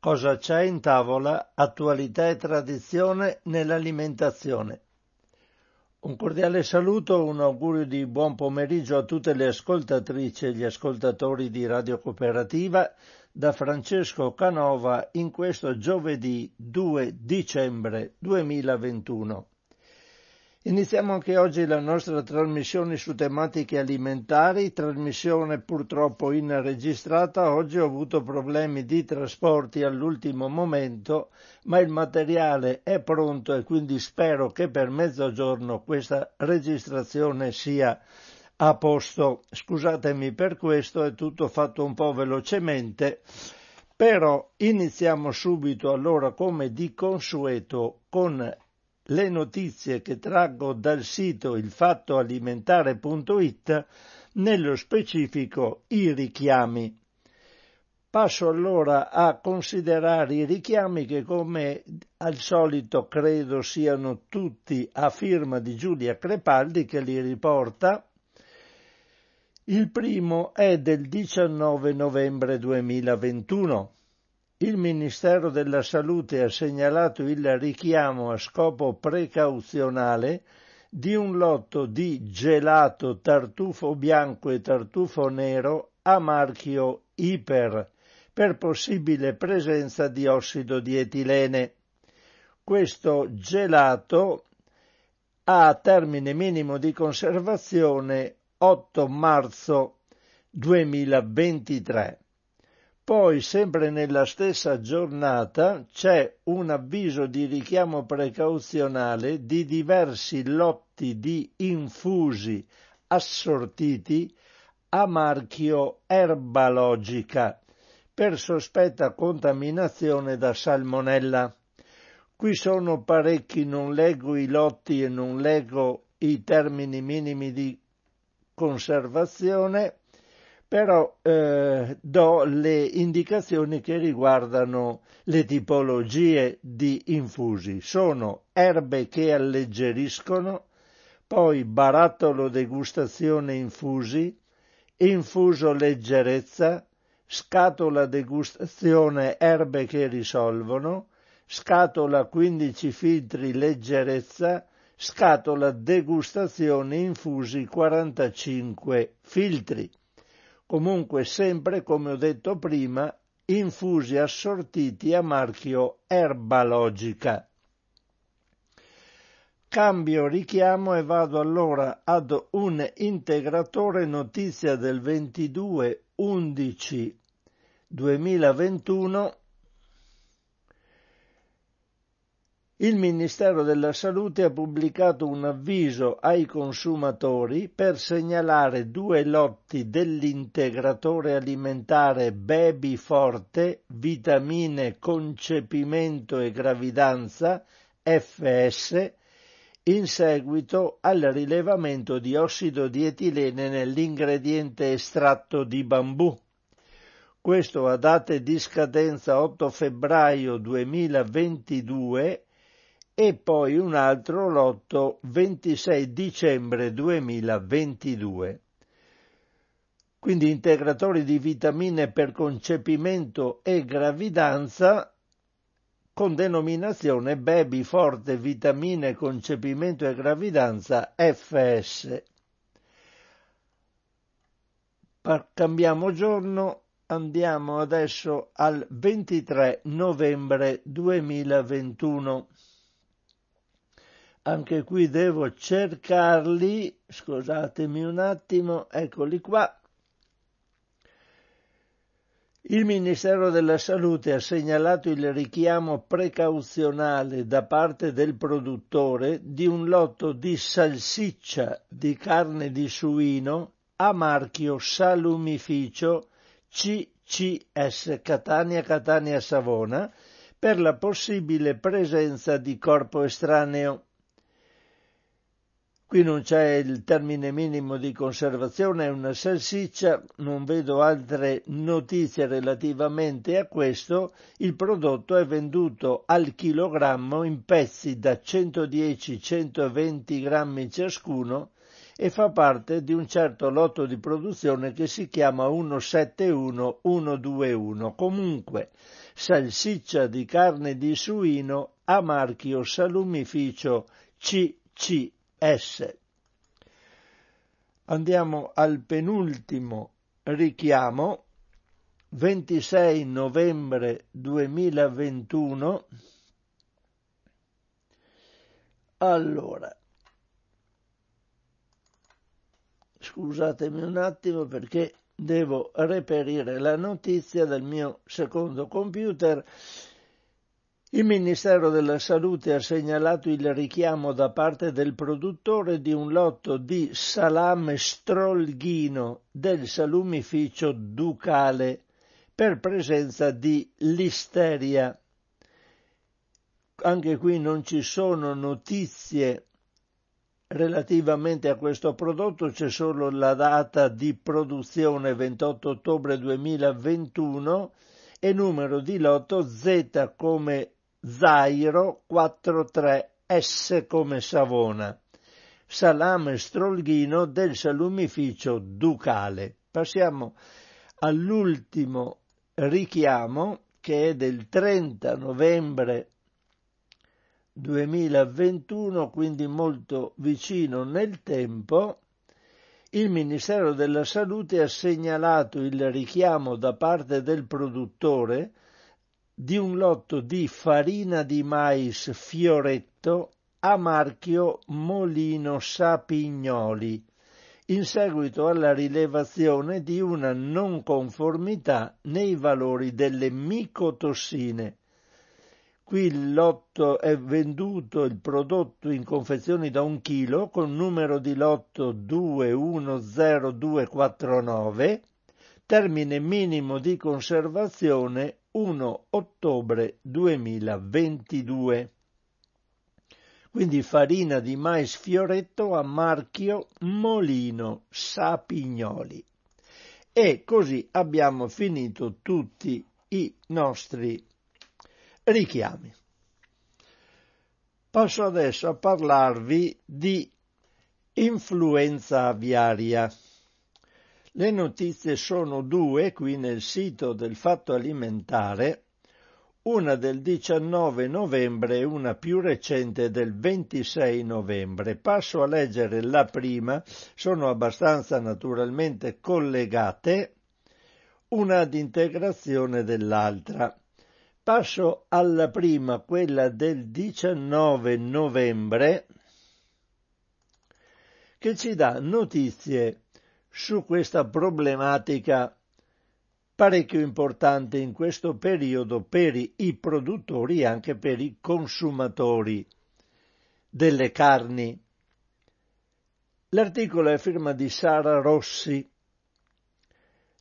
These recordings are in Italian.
Cosa c'è in tavola? Attualità e tradizione nell'alimentazione. Un cordiale saluto, un augurio di buon pomeriggio a tutte le ascoltatrici e gli ascoltatori di Radio Cooperativa da Francesco Canova in questo giovedì 2 dicembre 2021. Iniziamo anche oggi la nostra trasmissione su tematiche alimentari, trasmissione purtroppo in registrata. Oggi ho avuto problemi di trasporti all'ultimo momento, ma il materiale è pronto e quindi spero che per mezzogiorno questa registrazione sia a posto. Scusatemi per questo, è tutto fatto un po' velocemente. Però iniziamo subito allora come di consueto con le notizie che traggo dal sito ilfattoalimentare.it, nello specifico i richiami. Passo allora a considerare i richiami che come al solito credo siano tutti a firma di Giulia Crepaldi che li riporta. Il primo è del 19 novembre 2021 il Ministero della Salute ha segnalato il richiamo a scopo precauzionale di un lotto di gelato tartufo bianco e tartufo nero a marchio Iper per possibile presenza di ossido di etilene. Questo gelato ha termine minimo di conservazione 8 marzo 2023. Poi, sempre nella stessa giornata, c'è un avviso di richiamo precauzionale di diversi lotti di infusi assortiti a marchio Erbalogica per sospetta contaminazione da salmonella. Qui sono parecchi, non leggo i lotti e non leggo i termini minimi di conservazione però eh, do le indicazioni che riguardano le tipologie di infusi. Sono erbe che alleggeriscono, poi barattolo degustazione infusi, infuso leggerezza, scatola degustazione erbe che risolvono, scatola 15 filtri leggerezza, scatola degustazione infusi 45 filtri comunque sempre, come ho detto prima, infusi assortiti a marchio Erbalogica. Cambio richiamo e vado allora ad un integratore notizia del 22 11 2021 il Ministero della Salute ha pubblicato un avviso ai consumatori per segnalare due lotti dell'integratore alimentare Baby Forte Vitamine Concepimento e Gravidanza FS in seguito al rilevamento di ossido di etilene nell'ingrediente estratto di bambù. Questo a date di scadenza 8 febbraio 2022 e poi un altro lotto 26 dicembre 2022. Quindi integratori di vitamine per concepimento e gravidanza con denominazione Baby Forte Vitamine Concepimento e Gravidanza FS. Cambiamo giorno, andiamo adesso al 23 novembre 2021. Anche qui devo cercarli, scusatemi un attimo, eccoli qua. Il Ministero della Salute ha segnalato il richiamo precauzionale da parte del produttore di un lotto di salsiccia di carne di suino a marchio salumificio CCS Catania Catania Savona per la possibile presenza di corpo estraneo. Qui non c'è il termine minimo di conservazione, è una salsiccia, non vedo altre notizie relativamente a questo. Il prodotto è venduto al chilogrammo in pezzi da 110-120 grammi ciascuno e fa parte di un certo lotto di produzione che si chiama 171-121. Comunque, salsiccia di carne di suino a marchio salumificio CC S. Andiamo al penultimo richiamo, 26 novembre 2021. Allora, scusatemi un attimo perché devo reperire la notizia del mio secondo computer il Ministero della Salute ha segnalato il richiamo da parte del produttore di un lotto di salame strolghino del salumificio Ducale per presenza di listeria. Anche qui non ci sono notizie relativamente a questo prodotto, c'è solo la data di produzione 28 ottobre 2021 e numero di lotto Z come Zairo 43 S come Savona, salame strolghino del salumificio ducale. Passiamo all'ultimo richiamo che è del 30 novembre 2021, quindi molto vicino nel tempo, il Ministero della Salute ha segnalato il richiamo da parte del produttore di un lotto di farina di mais fioretto a marchio Molino Sapignoli, in seguito alla rilevazione di una non conformità nei valori delle micotossine. Qui il lotto è venduto il prodotto in confezioni da un chilo con numero di lotto 210249, termine minimo di conservazione 1 ottobre 2022. Quindi farina di mais fioretto a marchio Molino Sapignoli. E così abbiamo finito tutti i nostri richiami. Passo adesso a parlarvi di influenza aviaria. Le notizie sono due qui nel sito del Fatto Alimentare, una del 19 novembre e una più recente del 26 novembre. Passo a leggere la prima, sono abbastanza naturalmente collegate, una ad integrazione dell'altra. Passo alla prima, quella del 19 novembre, che ci dà notizie su questa problematica parecchio importante in questo periodo per i produttori e anche per i consumatori delle carni. L'articolo è firma di Sara Rossi.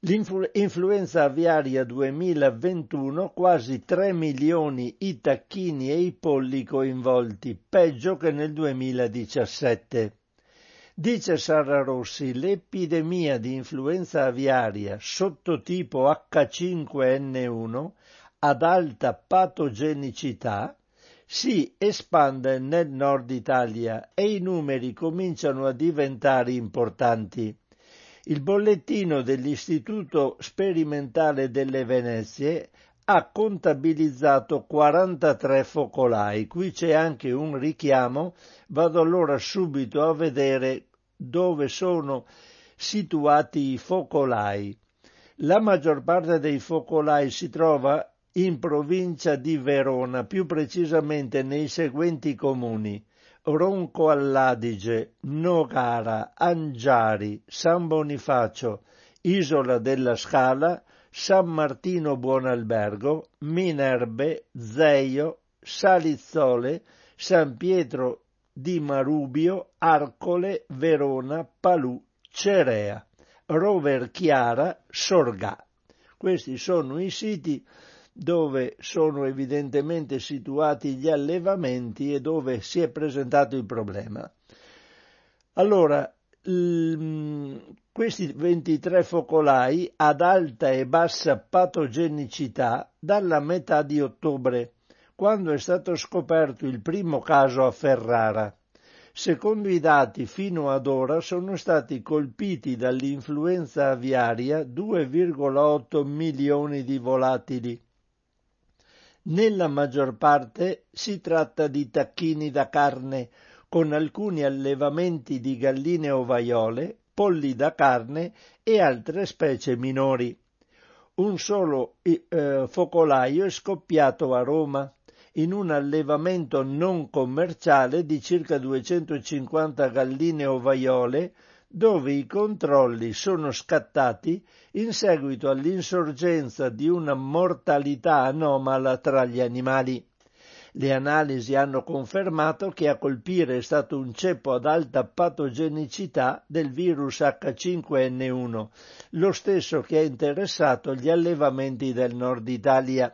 L'influenza aviaria 2021, quasi 3 milioni i tacchini e i polli coinvolti, peggio che nel 2017. Dice Sara Rossi, l'epidemia di influenza aviaria sottotipo H5N1 ad alta patogenicità si espande nel nord Italia e i numeri cominciano a diventare importanti. Il bollettino dell'Istituto Sperimentale delle Venezie ha contabilizzato 43 focolai. Qui c'è anche un richiamo, vado allora subito a vedere dove sono situati i focolai. La maggior parte dei focolai si trova in provincia di Verona, più precisamente nei seguenti comuni Ronco all'Adige, Nogara, Angiari, San Bonifacio, Isola della Scala, San Martino Buonalbergo, Minerbe, Zeio, Salizzole, San Pietro di Marubio, Arcole, Verona, Palù, Cerea, Rover Chiara, Sorgà. Questi sono i siti dove sono evidentemente situati gli allevamenti e dove si è presentato il problema. Allora, questi 23 focolai ad alta e bassa patogenicità dalla metà di ottobre, quando è stato scoperto il primo caso a Ferrara. Secondo i dati fino ad ora sono stati colpiti dall'influenza aviaria 2,8 milioni di volatili nella maggior parte si tratta di tacchini da carne, con alcuni allevamenti di galline ovaiole, polli da carne e altre specie minori. Un solo eh, focolaio è scoppiato a Roma, in un allevamento non commerciale di circa 250 galline ovaiole dove i controlli sono scattati in seguito all'insorgenza di una mortalità anomala tra gli animali. Le analisi hanno confermato che a colpire è stato un ceppo ad alta patogenicità del virus H5N1, lo stesso che ha interessato gli allevamenti del nord Italia.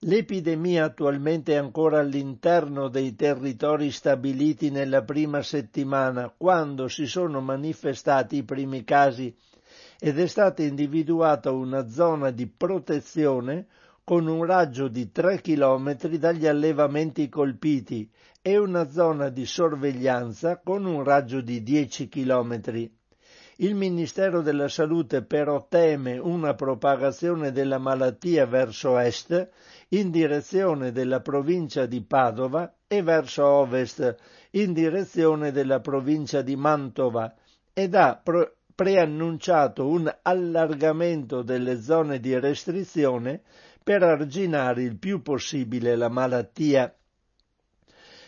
L'epidemia attualmente è ancora all'interno dei territori stabiliti nella prima settimana, quando si sono manifestati i primi casi, ed è stata individuata una zona di protezione con un raggio di 3 km dagli allevamenti colpiti e una zona di sorveglianza con un raggio di 10 km. Il Ministero della Salute però teme una propagazione della malattia verso est in direzione della provincia di Padova e verso ovest in direzione della provincia di Mantova ed ha pro- preannunciato un allargamento delle zone di restrizione per arginare il più possibile la malattia.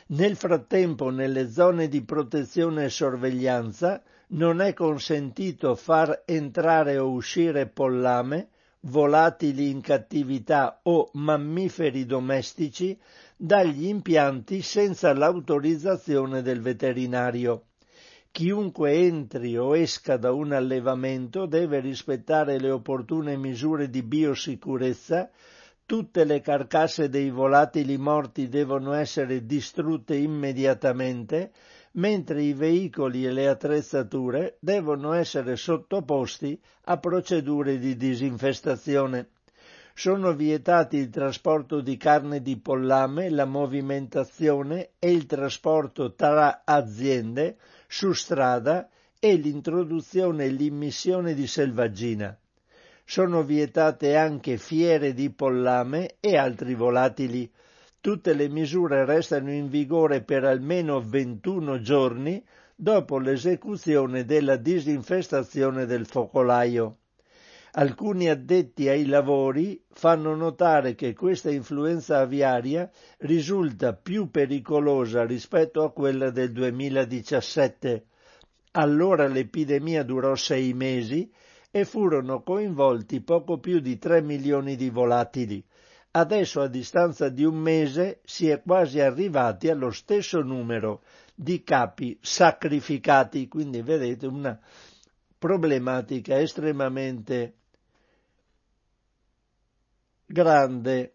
Nel frattempo, nelle zone di protezione e sorveglianza non è consentito far entrare o uscire pollame, volatili in cattività o mammiferi domestici dagli impianti senza l'autorizzazione del veterinario. Chiunque entri o esca da un allevamento deve rispettare le opportune misure di biosicurezza, tutte le carcasse dei volatili morti devono essere distrutte immediatamente, mentre i veicoli e le attrezzature devono essere sottoposti a procedure di disinfestazione. Sono vietati il trasporto di carne di pollame, la movimentazione e il trasporto tra aziende su strada e l'introduzione e l'immissione di selvaggina. Sono vietate anche fiere di pollame e altri volatili, Tutte le misure restano in vigore per almeno 21 giorni dopo l'esecuzione della disinfestazione del focolaio. Alcuni addetti ai lavori fanno notare che questa influenza aviaria risulta più pericolosa rispetto a quella del 2017. Allora l'epidemia durò sei mesi e furono coinvolti poco più di 3 milioni di volatili. Adesso a distanza di un mese si è quasi arrivati allo stesso numero di capi sacrificati, quindi vedete una problematica estremamente grande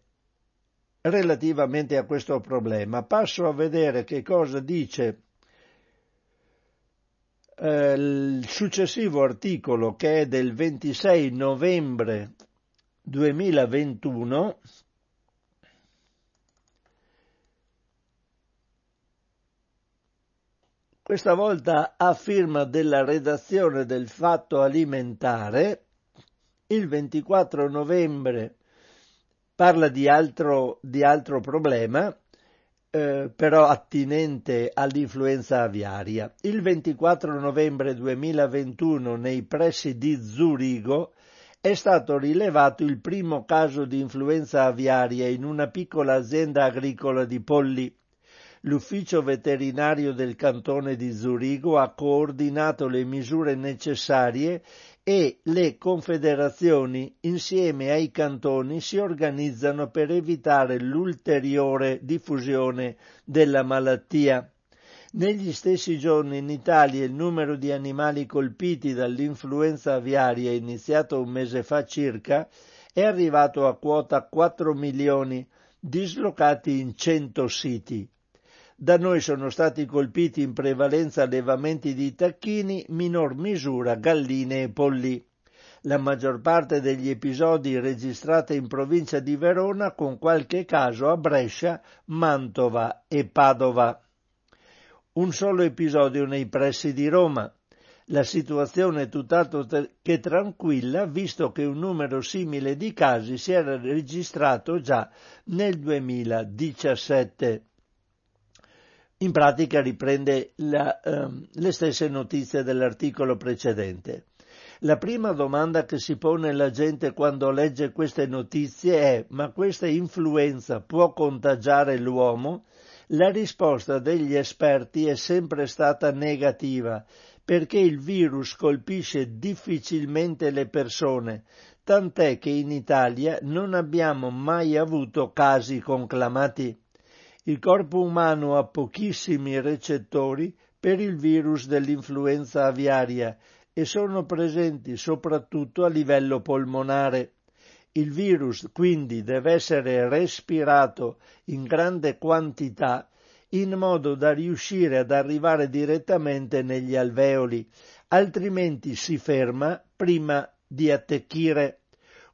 relativamente a questo problema. Passo a vedere che cosa dice eh, il successivo articolo che è del 26 novembre 2021 questa volta a firma della redazione del Fatto Alimentare, il 24 novembre parla di altro, di altro problema, eh, però attinente all'influenza aviaria. Il 24 novembre 2021 nei pressi di Zurigo è stato rilevato il primo caso di influenza aviaria in una piccola azienda agricola di polli. L'ufficio veterinario del cantone di Zurigo ha coordinato le misure necessarie e le confederazioni insieme ai cantoni si organizzano per evitare l'ulteriore diffusione della malattia. Negli stessi giorni in Italia il numero di animali colpiti dall'influenza aviaria, iniziato un mese fa circa, è arrivato a quota 4 milioni, dislocati in 100 siti. Da noi sono stati colpiti in prevalenza allevamenti di tacchini, minor misura galline e polli. La maggior parte degli episodi registrati in provincia di Verona, con qualche caso a Brescia, Mantova e Padova. Un solo episodio nei pressi di Roma. La situazione è tutt'altro che tranquilla, visto che un numero simile di casi si era registrato già nel 2017 in pratica riprende la, ehm, le stesse notizie dell'articolo precedente. La prima domanda che si pone la gente quando legge queste notizie è ma questa influenza può contagiare l'uomo? La risposta degli esperti è sempre stata negativa, perché il virus colpisce difficilmente le persone, tant'è che in Italia non abbiamo mai avuto casi conclamati. Il corpo umano ha pochissimi recettori per il virus dell'influenza aviaria e sono presenti soprattutto a livello polmonare. Il virus quindi deve essere respirato in grande quantità in modo da riuscire ad arrivare direttamente negli alveoli, altrimenti si ferma prima di attecchire.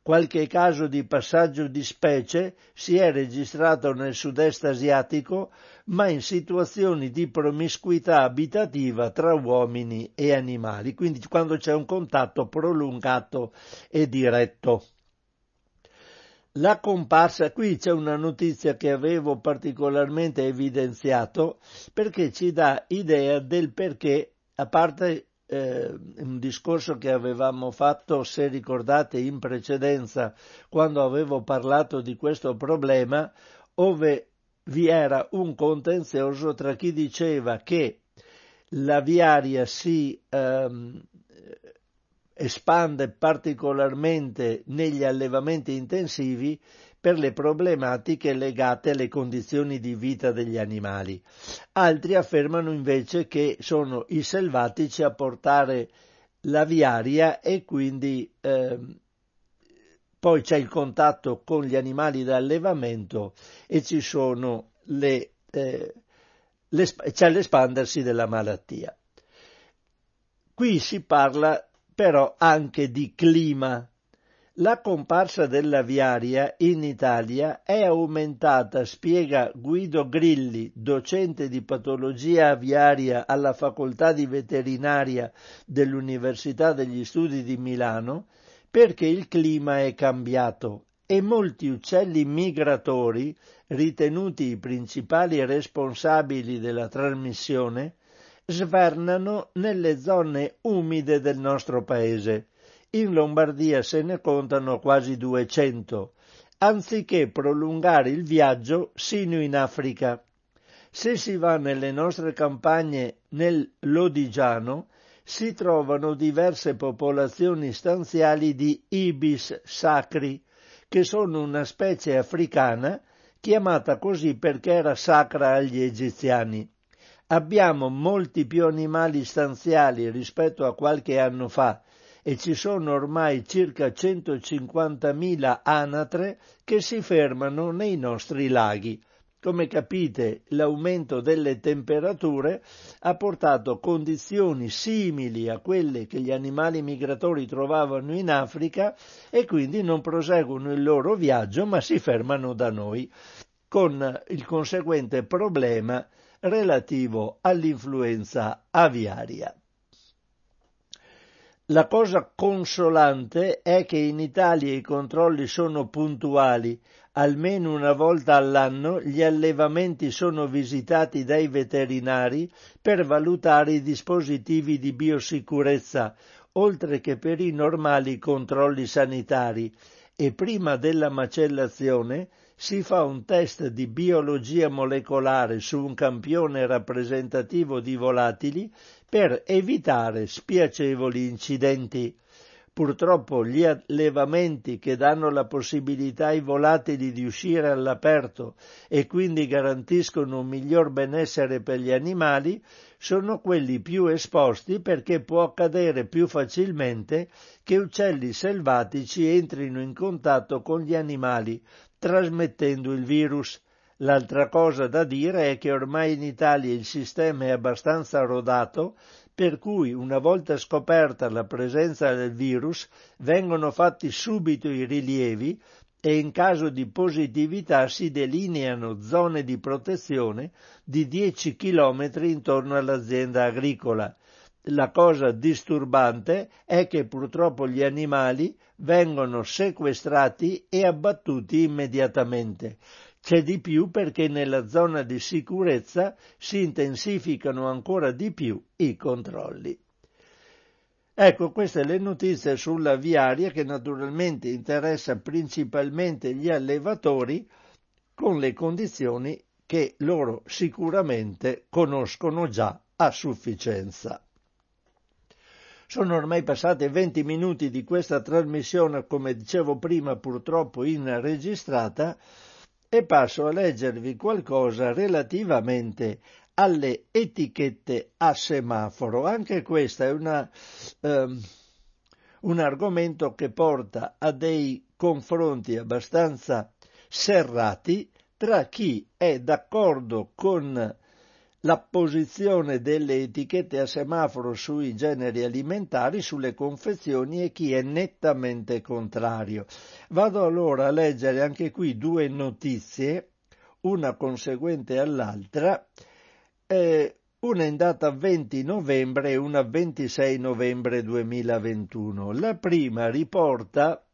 Qualche caso di passaggio di specie si è registrato nel sud-est asiatico, ma in situazioni di promiscuità abitativa tra uomini e animali, quindi quando c'è un contatto prolungato e diretto. La comparsa, qui c'è una notizia che avevo particolarmente evidenziato perché ci dà idea del perché, a parte eh, un discorso che avevamo fatto, se ricordate, in precedenza, quando avevo parlato di questo problema, ove vi era un contenzioso tra chi diceva che la viaria si ehm, espande particolarmente negli allevamenti intensivi per le problematiche legate alle condizioni di vita degli animali. Altri affermano invece che sono i selvatici a portare la viaria e quindi eh, poi c'è il contatto con gli animali d'allevamento e ci sono le, eh, le, c'è l'espandersi della malattia. Qui si parla però anche di clima la comparsa dell'aviaria in Italia è aumentata, spiega Guido Grilli, docente di patologia aviaria alla Facoltà di Veterinaria dell'Università degli Studi di Milano, perché il clima è cambiato e molti uccelli migratori, ritenuti i principali responsabili della trasmissione, svernano nelle zone umide del nostro paese in Lombardia se ne contano quasi 200, anziché prolungare il viaggio sino in Africa. Se si va nelle nostre campagne nel Lodigiano, si trovano diverse popolazioni stanziali di ibis sacri, che sono una specie africana chiamata così perché era sacra agli egiziani. Abbiamo molti più animali stanziali rispetto a qualche anno fa, e ci sono ormai circa 150.000 anatre che si fermano nei nostri laghi. Come capite, l'aumento delle temperature ha portato condizioni simili a quelle che gli animali migratori trovavano in Africa e quindi non proseguono il loro viaggio ma si fermano da noi, con il conseguente problema relativo all'influenza aviaria. La cosa consolante è che in Italia i controlli sono puntuali, almeno una volta all'anno gli allevamenti sono visitati dai veterinari per valutare i dispositivi di biosicurezza, oltre che per i normali controlli sanitari, e prima della macellazione si fa un test di biologia molecolare su un campione rappresentativo di volatili per evitare spiacevoli incidenti. Purtroppo gli allevamenti che danno la possibilità ai volatili di uscire all'aperto e quindi garantiscono un miglior benessere per gli animali sono quelli più esposti perché può accadere più facilmente che uccelli selvatici entrino in contatto con gli animali, trasmettendo il virus. L'altra cosa da dire è che ormai in Italia il sistema è abbastanza rodato, per cui una volta scoperta la presenza del virus vengono fatti subito i rilievi e in caso di positività si delineano zone di protezione di 10 km intorno all'azienda agricola. La cosa disturbante è che purtroppo gli animali vengono sequestrati e abbattuti immediatamente. C'è di più perché nella zona di sicurezza si intensificano ancora di più i controlli. Ecco, queste le notizie sulla viaria che naturalmente interessa principalmente gli allevatori con le condizioni che loro sicuramente conoscono già a sufficienza. Sono ormai passati 20 minuti di questa trasmissione, come dicevo prima, purtroppo inregistrata, e passo a leggervi qualcosa relativamente alle etichette a semaforo. Anche questo è una, um, un argomento che porta a dei confronti abbastanza serrati tra chi è d'accordo con la posizione delle etichette a semaforo sui generi alimentari, sulle confezioni e chi è nettamente contrario. Vado allora a leggere anche qui due notizie, una conseguente all'altra, eh, una in data 20 novembre e una 26 novembre 2021. La prima riporta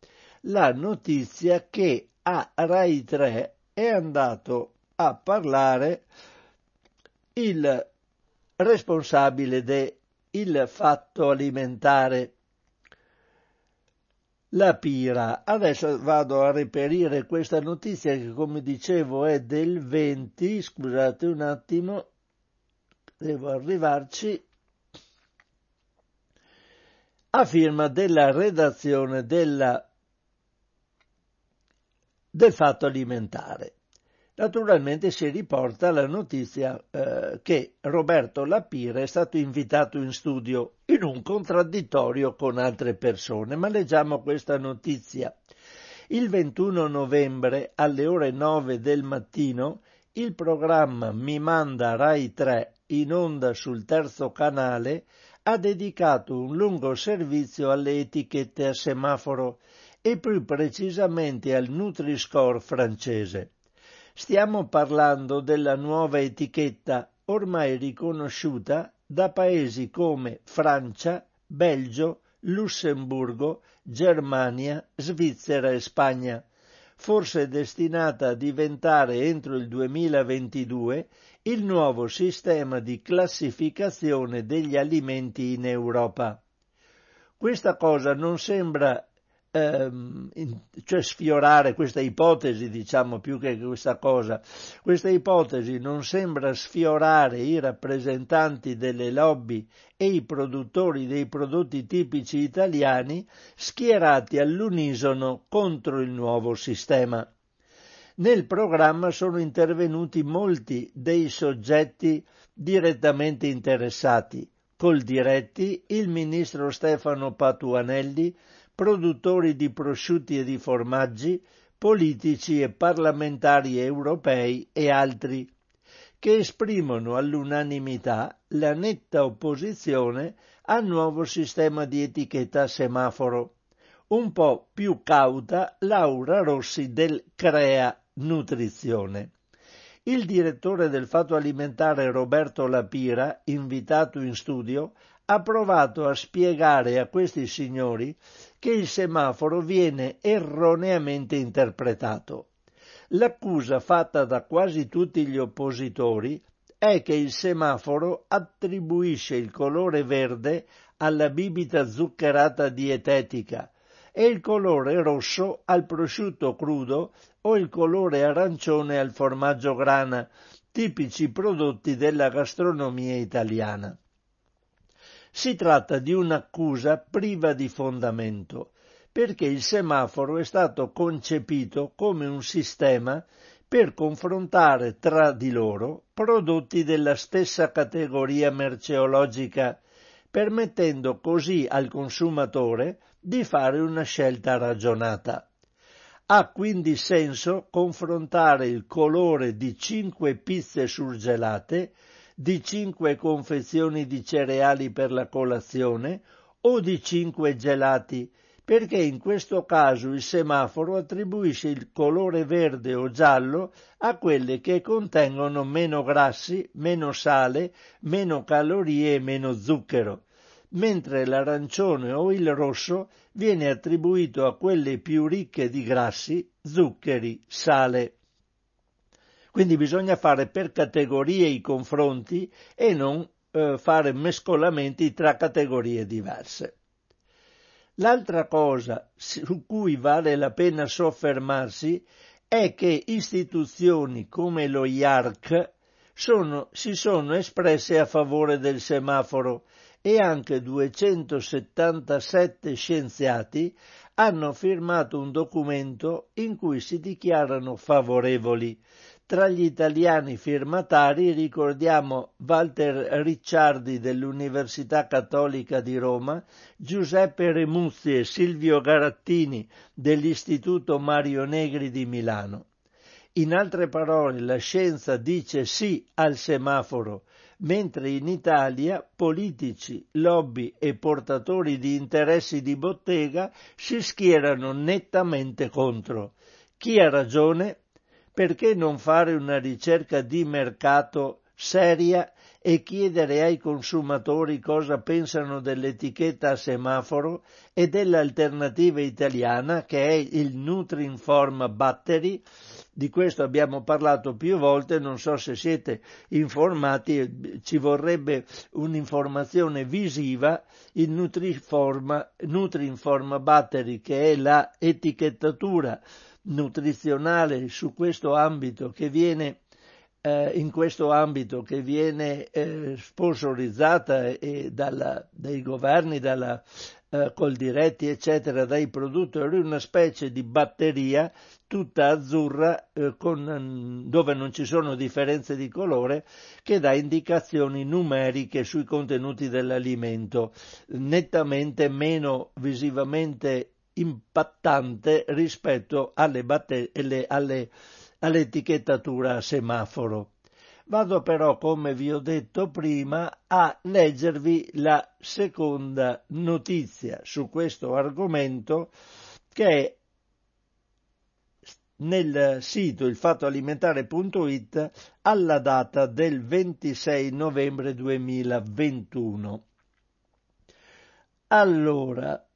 la notizia che a Rai 3 è andato a parlare il responsabile del fatto alimentare la Pira. Adesso vado a reperire questa notizia che come dicevo è del 20, scusate un attimo, devo arrivarci, a firma della redazione della, del fatto alimentare. Naturalmente si riporta la notizia eh, che Roberto Lapire è stato invitato in studio in un contraddittorio con altre persone, ma leggiamo questa notizia. Il 21 novembre alle ore 9 del mattino il programma Mi manda Rai 3 in onda sul terzo canale ha dedicato un lungo servizio alle etichette a semaforo e più precisamente al Nutri-Score francese. Stiamo parlando della nuova etichetta ormai riconosciuta da paesi come Francia, Belgio, Lussemburgo, Germania, Svizzera e Spagna, forse destinata a diventare entro il 2022 il nuovo sistema di classificazione degli alimenti in Europa. Questa cosa non sembra ehm, cioè sfiorare questa ipotesi, diciamo più che questa cosa. Questa ipotesi non sembra sfiorare i rappresentanti delle lobby e i produttori dei prodotti tipici italiani schierati all'unisono contro il nuovo sistema. Nel programma sono intervenuti molti dei soggetti direttamente interessati, col diretti il ministro Stefano Patuanelli, produttori di prosciutti e di formaggi, politici e parlamentari europei e altri, che esprimono all'unanimità la netta opposizione al nuovo sistema di etichetta semaforo. Un po' più cauta Laura Rossi del Crea Nutrizione. il direttore del Fatto Alimentare Roberto Lapira, invitato in studio, ha provato a spiegare a questi signori che il semaforo viene erroneamente interpretato. L'accusa fatta da quasi tutti gli oppositori è che il semaforo attribuisce il colore verde alla bibita zuccherata dietetica e il colore rosso al prosciutto crudo o il colore arancione al formaggio grana, tipici prodotti della gastronomia italiana. Si tratta di un'accusa priva di fondamento, perché il semaforo è stato concepito come un sistema per confrontare tra di loro prodotti della stessa categoria merceologica, permettendo così al consumatore di fare una scelta ragionata. Ha quindi senso confrontare il colore di cinque pizze surgelate di cinque confezioni di cereali per la colazione o di cinque gelati, perché in questo caso il semaforo attribuisce il colore verde o giallo a quelle che contengono meno grassi, meno sale, meno calorie e meno zucchero, mentre l'arancione o il rosso viene attribuito a quelle più ricche di grassi, zuccheri, sale. Quindi bisogna fare per categorie i confronti e non eh, fare mescolamenti tra categorie diverse. L'altra cosa su cui vale la pena soffermarsi è che istituzioni come lo IARC sono, si sono espresse a favore del semaforo e anche 277 scienziati hanno firmato un documento in cui si dichiarano favorevoli, tra gli italiani firmatari ricordiamo Walter Ricciardi dell'Università Cattolica di Roma, Giuseppe Remuzzi e Silvio Garattini dell'Istituto Mario Negri di Milano. In altre parole, la scienza dice sì al semaforo, mentre in Italia politici, lobby e portatori di interessi di bottega si schierano nettamente contro. Chi ha ragione? Perché non fare una ricerca di mercato seria e chiedere ai consumatori cosa pensano dell'etichetta a semaforo e dell'alternativa italiana che è il Nutrinform Battery. Di questo abbiamo parlato più volte, non so se siete informati, ci vorrebbe un'informazione visiva, il Nutrinform, Nutrinform Battery che è la nutrizionale su questo ambito che viene eh, in questo ambito che viene eh, sponsorizzata eh, dalla, dai governi, dalla eh, Coldiretti, eccetera, dai produttori, una specie di batteria tutta azzurra eh, con, mm, dove non ci sono differenze di colore che dà indicazioni numeriche sui contenuti dell'alimento, nettamente meno visivamente impattante rispetto alle batte- alle, alle, all'etichettatura semaforo. Vado però, come vi ho detto prima, a leggervi la seconda notizia su questo argomento che è nel sito ilfattoalimentare.it alla data del 26 novembre 2021. Allora,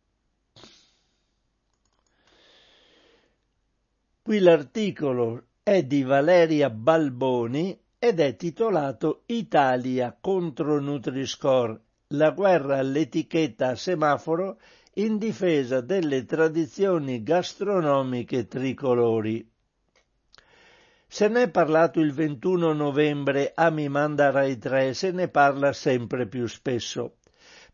Qui l'articolo è di Valeria Balboni ed è titolato Italia contro Nutri-Score, la guerra all'etichetta a semaforo in difesa delle tradizioni gastronomiche tricolori. Se ne è parlato il 21 novembre a Mi Manda Rai 3, se ne parla sempre più spesso.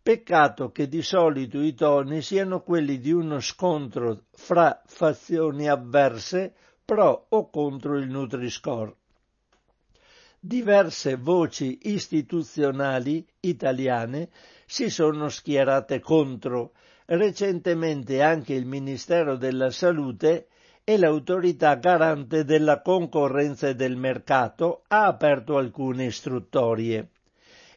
Peccato che di solito i toni siano quelli di uno scontro fra fazioni avverse pro o contro il Nutri-Score. Diverse voci istituzionali italiane si sono schierate contro, recentemente anche il Ministero della Salute e l'autorità garante della concorrenza e del mercato ha aperto alcune istruttorie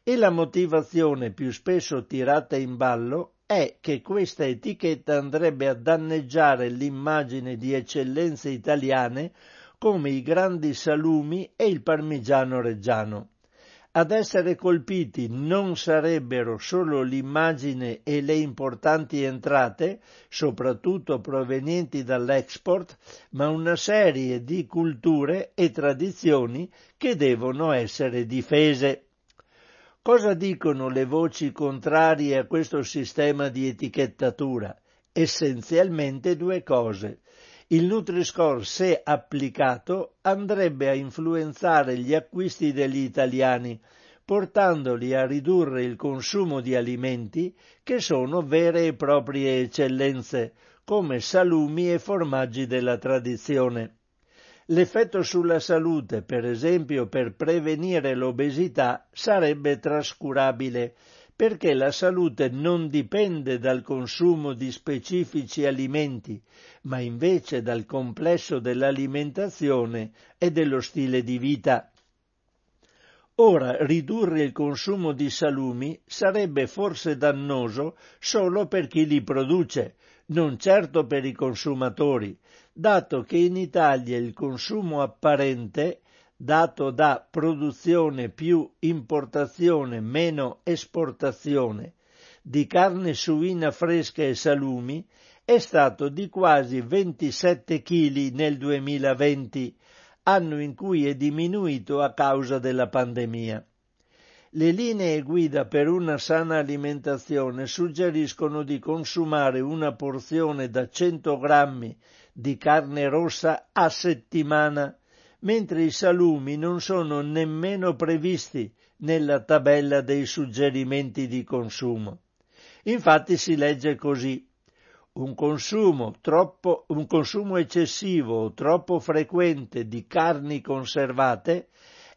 e la motivazione più spesso tirata in ballo è che questa etichetta andrebbe a danneggiare l'immagine di eccellenze italiane come i grandi salumi e il parmigiano reggiano. Ad essere colpiti non sarebbero solo l'immagine e le importanti entrate, soprattutto provenienti dall'export, ma una serie di culture e tradizioni che devono essere difese. Cosa dicono le voci contrarie a questo sistema di etichettatura? Essenzialmente due cose. Il Nutri-Score, se applicato, andrebbe a influenzare gli acquisti degli italiani, portandoli a ridurre il consumo di alimenti che sono vere e proprie eccellenze, come salumi e formaggi della tradizione. L'effetto sulla salute, per esempio per prevenire l'obesità, sarebbe trascurabile, perché la salute non dipende dal consumo di specifici alimenti, ma invece dal complesso dell'alimentazione e dello stile di vita. Ora ridurre il consumo di salumi sarebbe forse dannoso solo per chi li produce, non certo per i consumatori, dato che in Italia il consumo apparente dato da produzione più importazione meno esportazione di carne suina fresca e salumi è stato di quasi 27 kg nel 2020, anno in cui è diminuito a causa della pandemia. Le linee guida per una sana alimentazione suggeriscono di consumare una porzione da 100 grammi di carne rossa a settimana mentre i salumi non sono nemmeno previsti nella tabella dei suggerimenti di consumo. Infatti si legge così un consumo, troppo, un consumo eccessivo o troppo frequente di carni conservate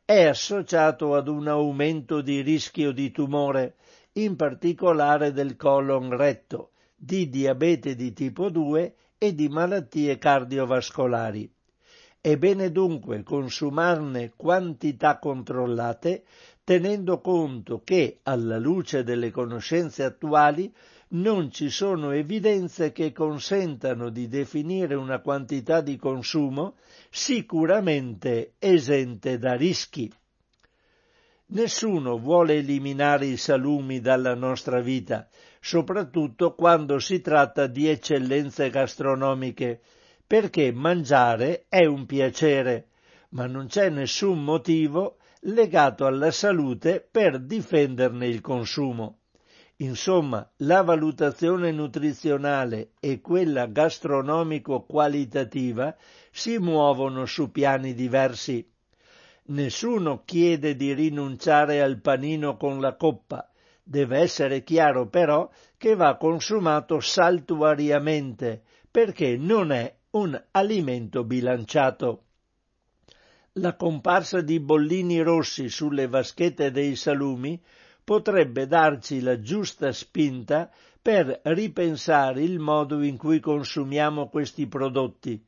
è associato ad un aumento di rischio di tumore, in particolare del colon retto, di diabete di tipo 2 e di malattie cardiovascolari. È bene dunque consumarne quantità controllate, tenendo conto che, alla luce delle conoscenze attuali, non ci sono evidenze che consentano di definire una quantità di consumo sicuramente esente da rischi. Nessuno vuole eliminare i salumi dalla nostra vita, soprattutto quando si tratta di eccellenze gastronomiche, perché mangiare è un piacere, ma non c'è nessun motivo legato alla salute per difenderne il consumo. Insomma, la valutazione nutrizionale e quella gastronomico-qualitativa si muovono su piani diversi. Nessuno chiede di rinunciare al panino con la coppa. Deve essere chiaro però che va consumato saltuariamente, perché non è un alimento bilanciato. La comparsa di bollini rossi sulle vaschette dei salumi potrebbe darci la giusta spinta per ripensare il modo in cui consumiamo questi prodotti,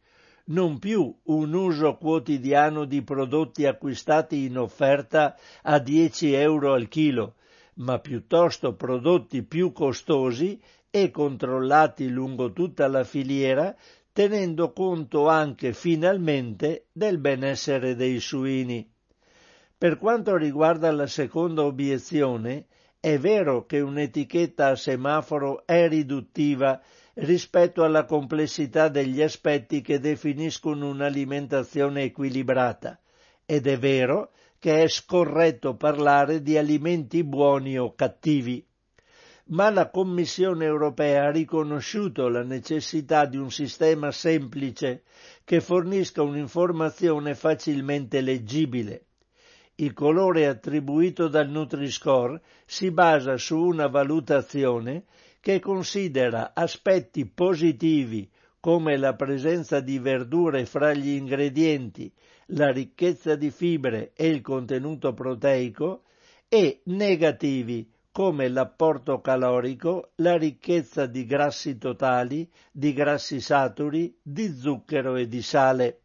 non più un uso quotidiano di prodotti acquistati in offerta a 10 euro al chilo, ma piuttosto prodotti più costosi e controllati lungo tutta la filiera tenendo conto anche finalmente del benessere dei suini. Per quanto riguarda la seconda obiezione, è vero che un'etichetta a semaforo è riduttiva rispetto alla complessità degli aspetti che definiscono un'alimentazione equilibrata, ed è vero che è scorretto parlare di alimenti buoni o cattivi ma la Commissione europea ha riconosciuto la necessità di un sistema semplice che fornisca un'informazione facilmente leggibile. Il colore attribuito dal Nutri-Score si basa su una valutazione che considera aspetti positivi come la presenza di verdure fra gli ingredienti, la ricchezza di fibre e il contenuto proteico, e negativi come l'apporto calorico, la ricchezza di grassi totali, di grassi saturi, di zucchero e di sale.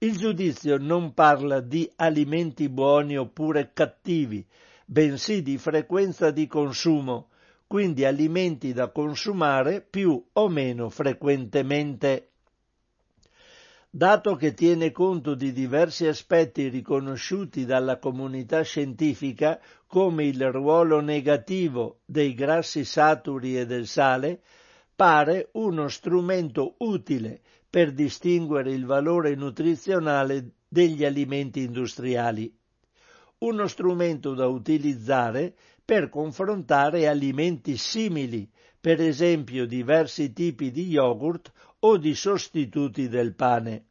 Il giudizio non parla di alimenti buoni oppure cattivi, bensì di frequenza di consumo, quindi alimenti da consumare più o meno frequentemente. dato che tiene conto di diversi aspetti riconosciuti dalla comunità scientifica come il ruolo negativo dei grassi saturi e del sale, pare uno strumento utile per distinguere il valore nutrizionale degli alimenti industriali. Uno strumento da utilizzare per confrontare alimenti simili, per esempio diversi tipi di yogurt o di sostituti del pane.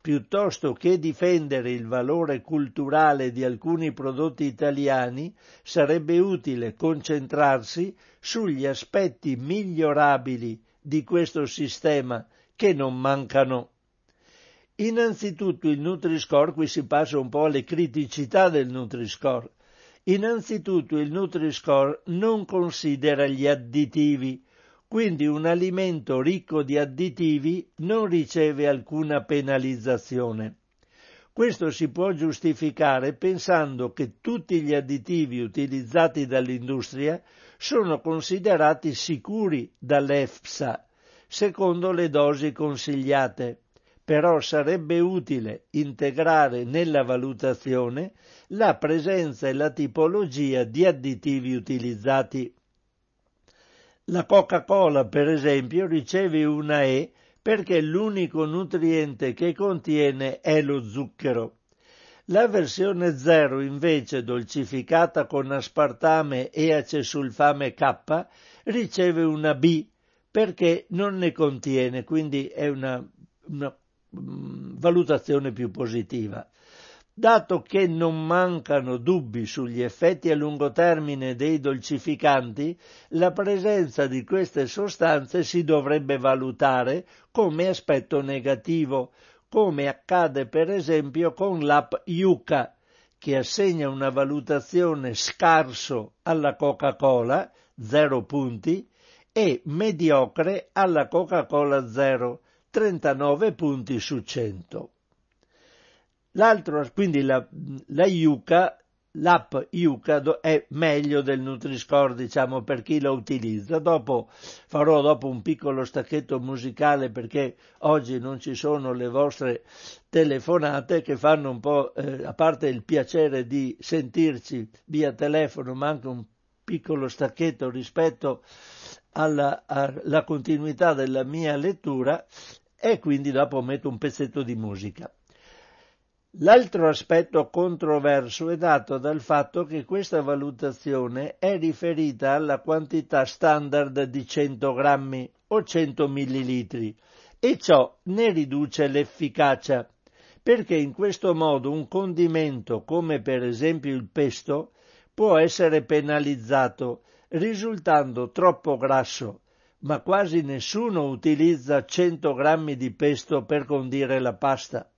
Piuttosto che difendere il valore culturale di alcuni prodotti italiani, sarebbe utile concentrarsi sugli aspetti migliorabili di questo sistema che non mancano. Innanzitutto il Nutri-Score, qui si passa un po' alle criticità del Nutri-Score. Innanzitutto il Nutri-Score non considera gli additivi, quindi un alimento ricco di additivi non riceve alcuna penalizzazione. Questo si può giustificare pensando che tutti gli additivi utilizzati dall'industria sono considerati sicuri dall'EFSA, secondo le dosi consigliate. Però sarebbe utile integrare nella valutazione la presenza e la tipologia di additivi utilizzati. La Coca-Cola, per esempio, riceve una E perché l'unico nutriente che contiene è lo zucchero. La versione 0, invece, dolcificata con aspartame e acesulfame K, riceve una B perché non ne contiene, quindi è una, una um, valutazione più positiva. Dato che non mancano dubbi sugli effetti a lungo termine dei dolcificanti, la presenza di queste sostanze si dovrebbe valutare come aspetto negativo, come accade per esempio con l'app Yuka, che assegna una valutazione scarso alla Coca-Cola, 0 punti, e mediocre alla Coca-Cola Zero, 39 punti su 100. L'altro, quindi la, la Yuka, l'app Yuka è meglio del Nutri-Score, diciamo, per chi la utilizza. Dopo farò dopo un piccolo stacchetto musicale perché oggi non ci sono le vostre telefonate che fanno un po', eh, a parte il piacere di sentirci via telefono, ma anche un piccolo stacchetto rispetto alla, alla continuità della mia lettura e quindi dopo metto un pezzetto di musica. L'altro aspetto controverso è dato dal fatto che questa valutazione è riferita alla quantità standard di 100 grammi o 100 millilitri e ciò ne riduce l'efficacia, perché in questo modo un condimento come per esempio il pesto può essere penalizzato risultando troppo grasso, ma quasi nessuno utilizza 100 grammi di pesto per condire la pasta.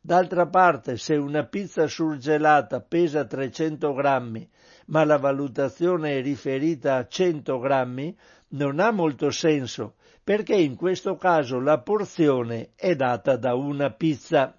D'altra parte, se una pizza surgelata pesa 300 grammi, ma la valutazione è riferita a 100 grammi, non ha molto senso, perché in questo caso la porzione è data da una pizza.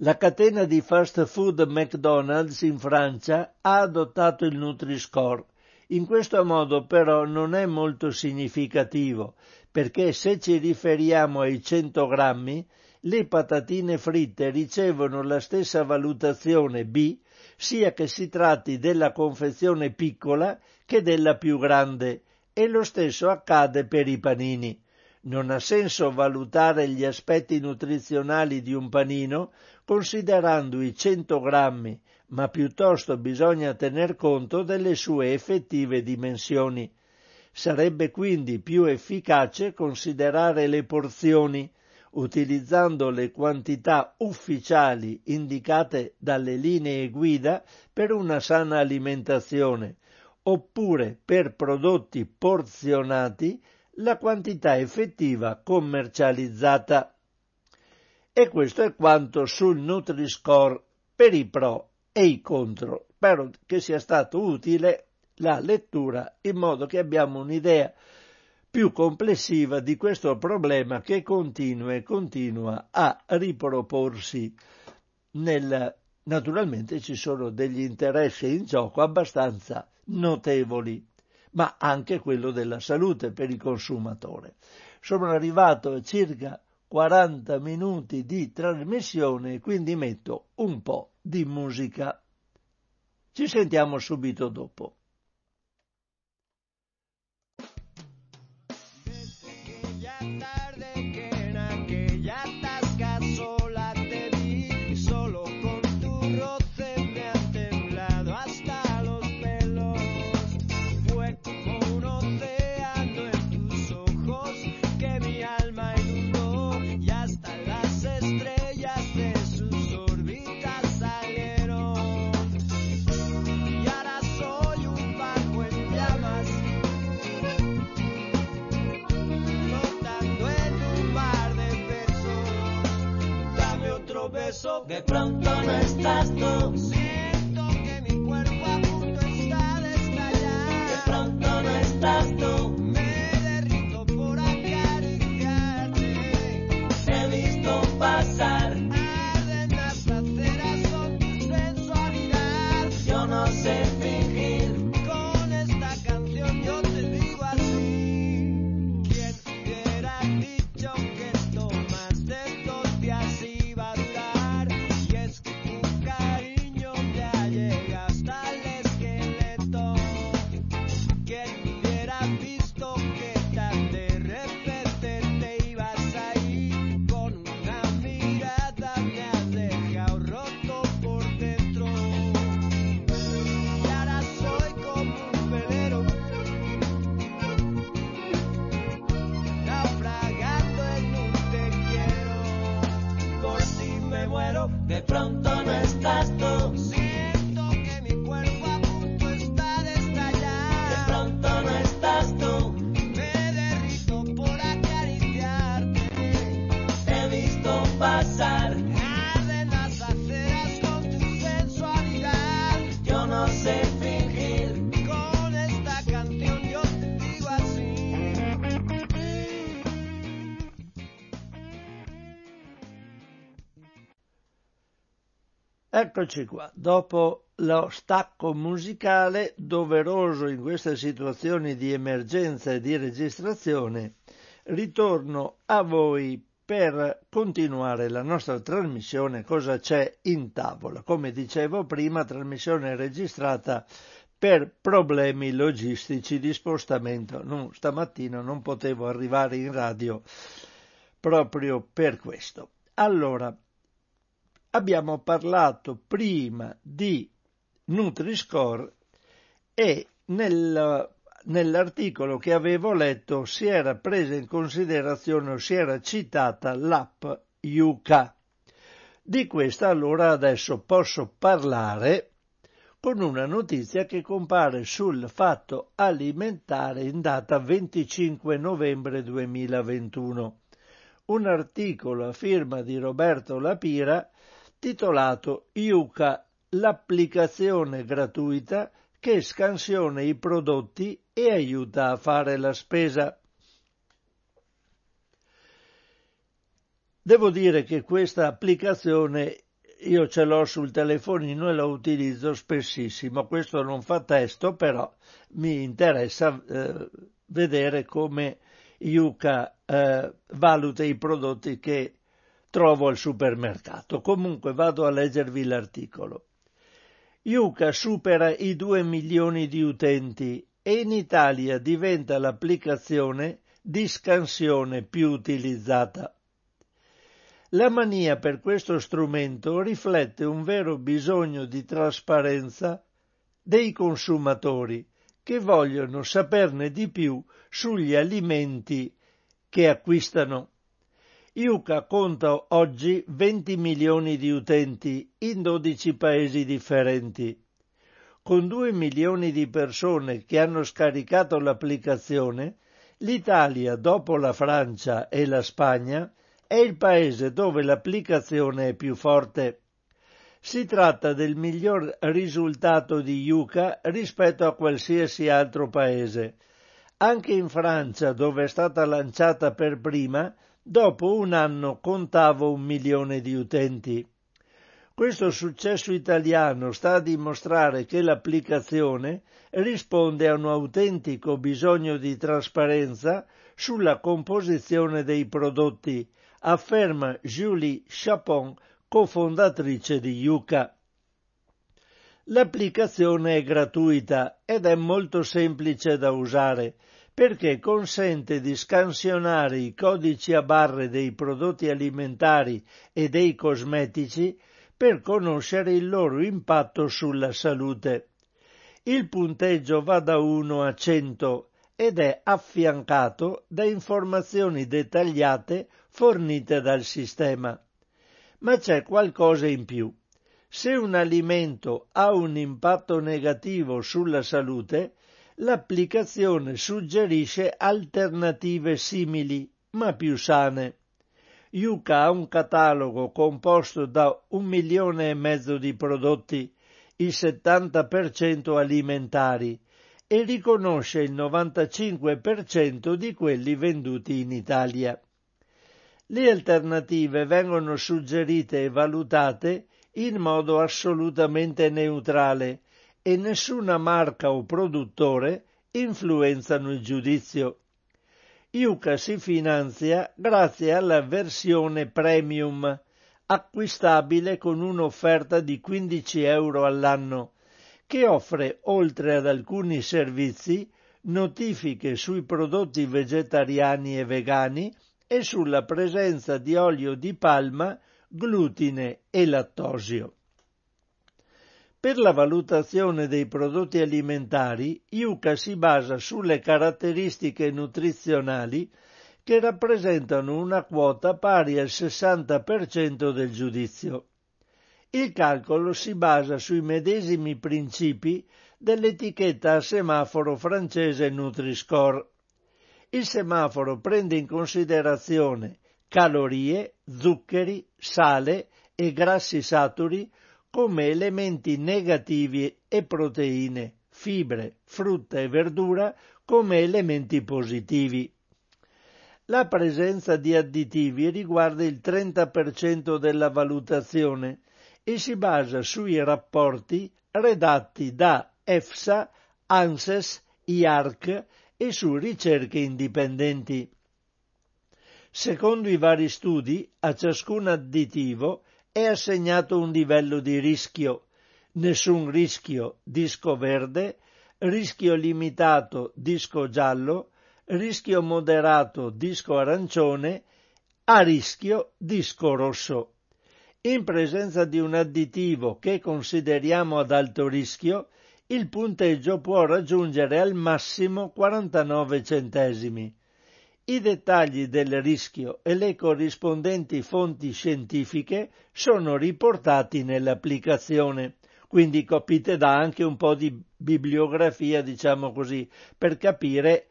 La catena di fast food McDonald's in Francia ha adottato il Nutri-Score. In questo modo però non è molto significativo, perché se ci riferiamo ai 100 grammi, le patatine fritte ricevono la stessa valutazione B sia che si tratti della confezione piccola che della più grande e lo stesso accade per i panini. Non ha senso valutare gli aspetti nutrizionali di un panino considerando i 100 grammi, ma piuttosto bisogna tener conto delle sue effettive dimensioni. Sarebbe quindi più efficace considerare le porzioni, utilizzando le quantità ufficiali indicate dalle linee guida per una sana alimentazione, oppure per prodotti porzionati la quantità effettiva commercializzata. E questo è quanto sul Nutri-Score per i pro e i contro. Spero che sia stato utile la lettura in modo che abbiamo un'idea più complessiva di questo problema che continua e continua a riproporsi nel, naturalmente ci sono degli interessi in gioco abbastanza notevoli, ma anche quello della salute per il consumatore. Sono arrivato a circa 40 minuti di trasmissione, quindi metto un po' di musica. Ci sentiamo subito dopo. De pronto no estás tú. Eccoci qua, dopo lo stacco musicale doveroso in queste situazioni di emergenza e di registrazione, ritorno a voi per continuare la nostra trasmissione Cosa c'è in tavola. Come dicevo prima, trasmissione registrata per problemi logistici di spostamento. Non, stamattina non potevo arrivare in radio proprio per questo. Allora, abbiamo parlato prima di Nutri-Score e nel, nell'articolo che avevo letto si era presa in considerazione o si era citata l'app Yuka. Di questa allora adesso posso parlare con una notizia che compare sul fatto alimentare in data 25 novembre 2021. Un articolo a firma di Roberto Lapira titolato Yuka, l'applicazione gratuita che scansiona i prodotti e aiuta a fare la spesa. Devo dire che questa applicazione io ce l'ho sul telefonino e la utilizzo spessissimo. Questo non fa testo, però mi interessa eh, vedere come Yuka eh, valuta i prodotti che trovo al supermercato. Comunque vado a leggervi l'articolo. Yuka supera i 2 milioni di utenti e in Italia diventa l'applicazione di scansione più utilizzata. La mania per questo strumento riflette un vero bisogno di trasparenza dei consumatori che vogliono saperne di più sugli alimenti che acquistano. Yuka conta oggi 20 milioni di utenti in 12 paesi differenti. Con 2 milioni di persone che hanno scaricato l'applicazione, l'Italia, dopo la Francia e la Spagna, è il paese dove l'applicazione è più forte. Si tratta del miglior risultato di Yuka rispetto a qualsiasi altro paese. Anche in Francia, dove è stata lanciata per prima, dopo un anno contava un milione di utenti. Questo successo italiano sta a dimostrare che l'applicazione risponde a un autentico bisogno di trasparenza sulla composizione dei prodotti, afferma Julie Chapon, cofondatrice di Yuka. L'applicazione è gratuita ed è molto semplice da usare perché consente di scansionare i codici a barre dei prodotti alimentari e dei cosmetici per conoscere il loro impatto sulla salute. Il punteggio va da 1 a 100 ed è affiancato da informazioni dettagliate fornite dal sistema. Ma c'è qualcosa in più. Se un alimento ha un impatto negativo sulla salute, l'applicazione suggerisce alternative simili, ma più sane. Yuka ha un catalogo composto da un milione e mezzo di prodotti, il 70% alimentari, e riconosce il 95% di quelli venduti in Italia. Le alternative vengono suggerite e valutate in modo assolutamente neutrale e nessuna marca o produttore influenzano il giudizio. Yuka si finanzia grazie alla versione premium, acquistabile con un'offerta di 15 euro all'anno, che offre, oltre ad alcuni servizi, notifiche sui prodotti vegetariani e vegani e sulla presenza di olio di palma, glutine e lattosio. Per la valutazione dei prodotti alimentari, Yuka si basa sulle caratteristiche nutrizionali che rappresentano una quota pari al 60% del giudizio. Il calcolo si basa sui medesimi principi dell'etichetta a semaforo francese Nutri-Score. Il semaforo prende in considerazione calorie, zuccheri, sale e grassi saturi come elementi negativi e proteine, fibre, frutta e verdura come elementi positivi. La presenza di additivi riguarda il 30% della valutazione e si basa sui rapporti redatti da EFSA, ANSES, IARC e su ricerche indipendenti. Secondo i vari studi, a ciascun additivo è assegnato un livello di rischio, nessun rischio disco verde, rischio limitato disco giallo, rischio moderato disco arancione, a rischio disco rosso. In presenza di un additivo che consideriamo ad alto rischio, il punteggio può raggiungere al massimo 49 centesimi. I dettagli del rischio e le corrispondenti fonti scientifiche sono riportati nell'applicazione, quindi capite da anche un po' di bibliografia, diciamo così, per capire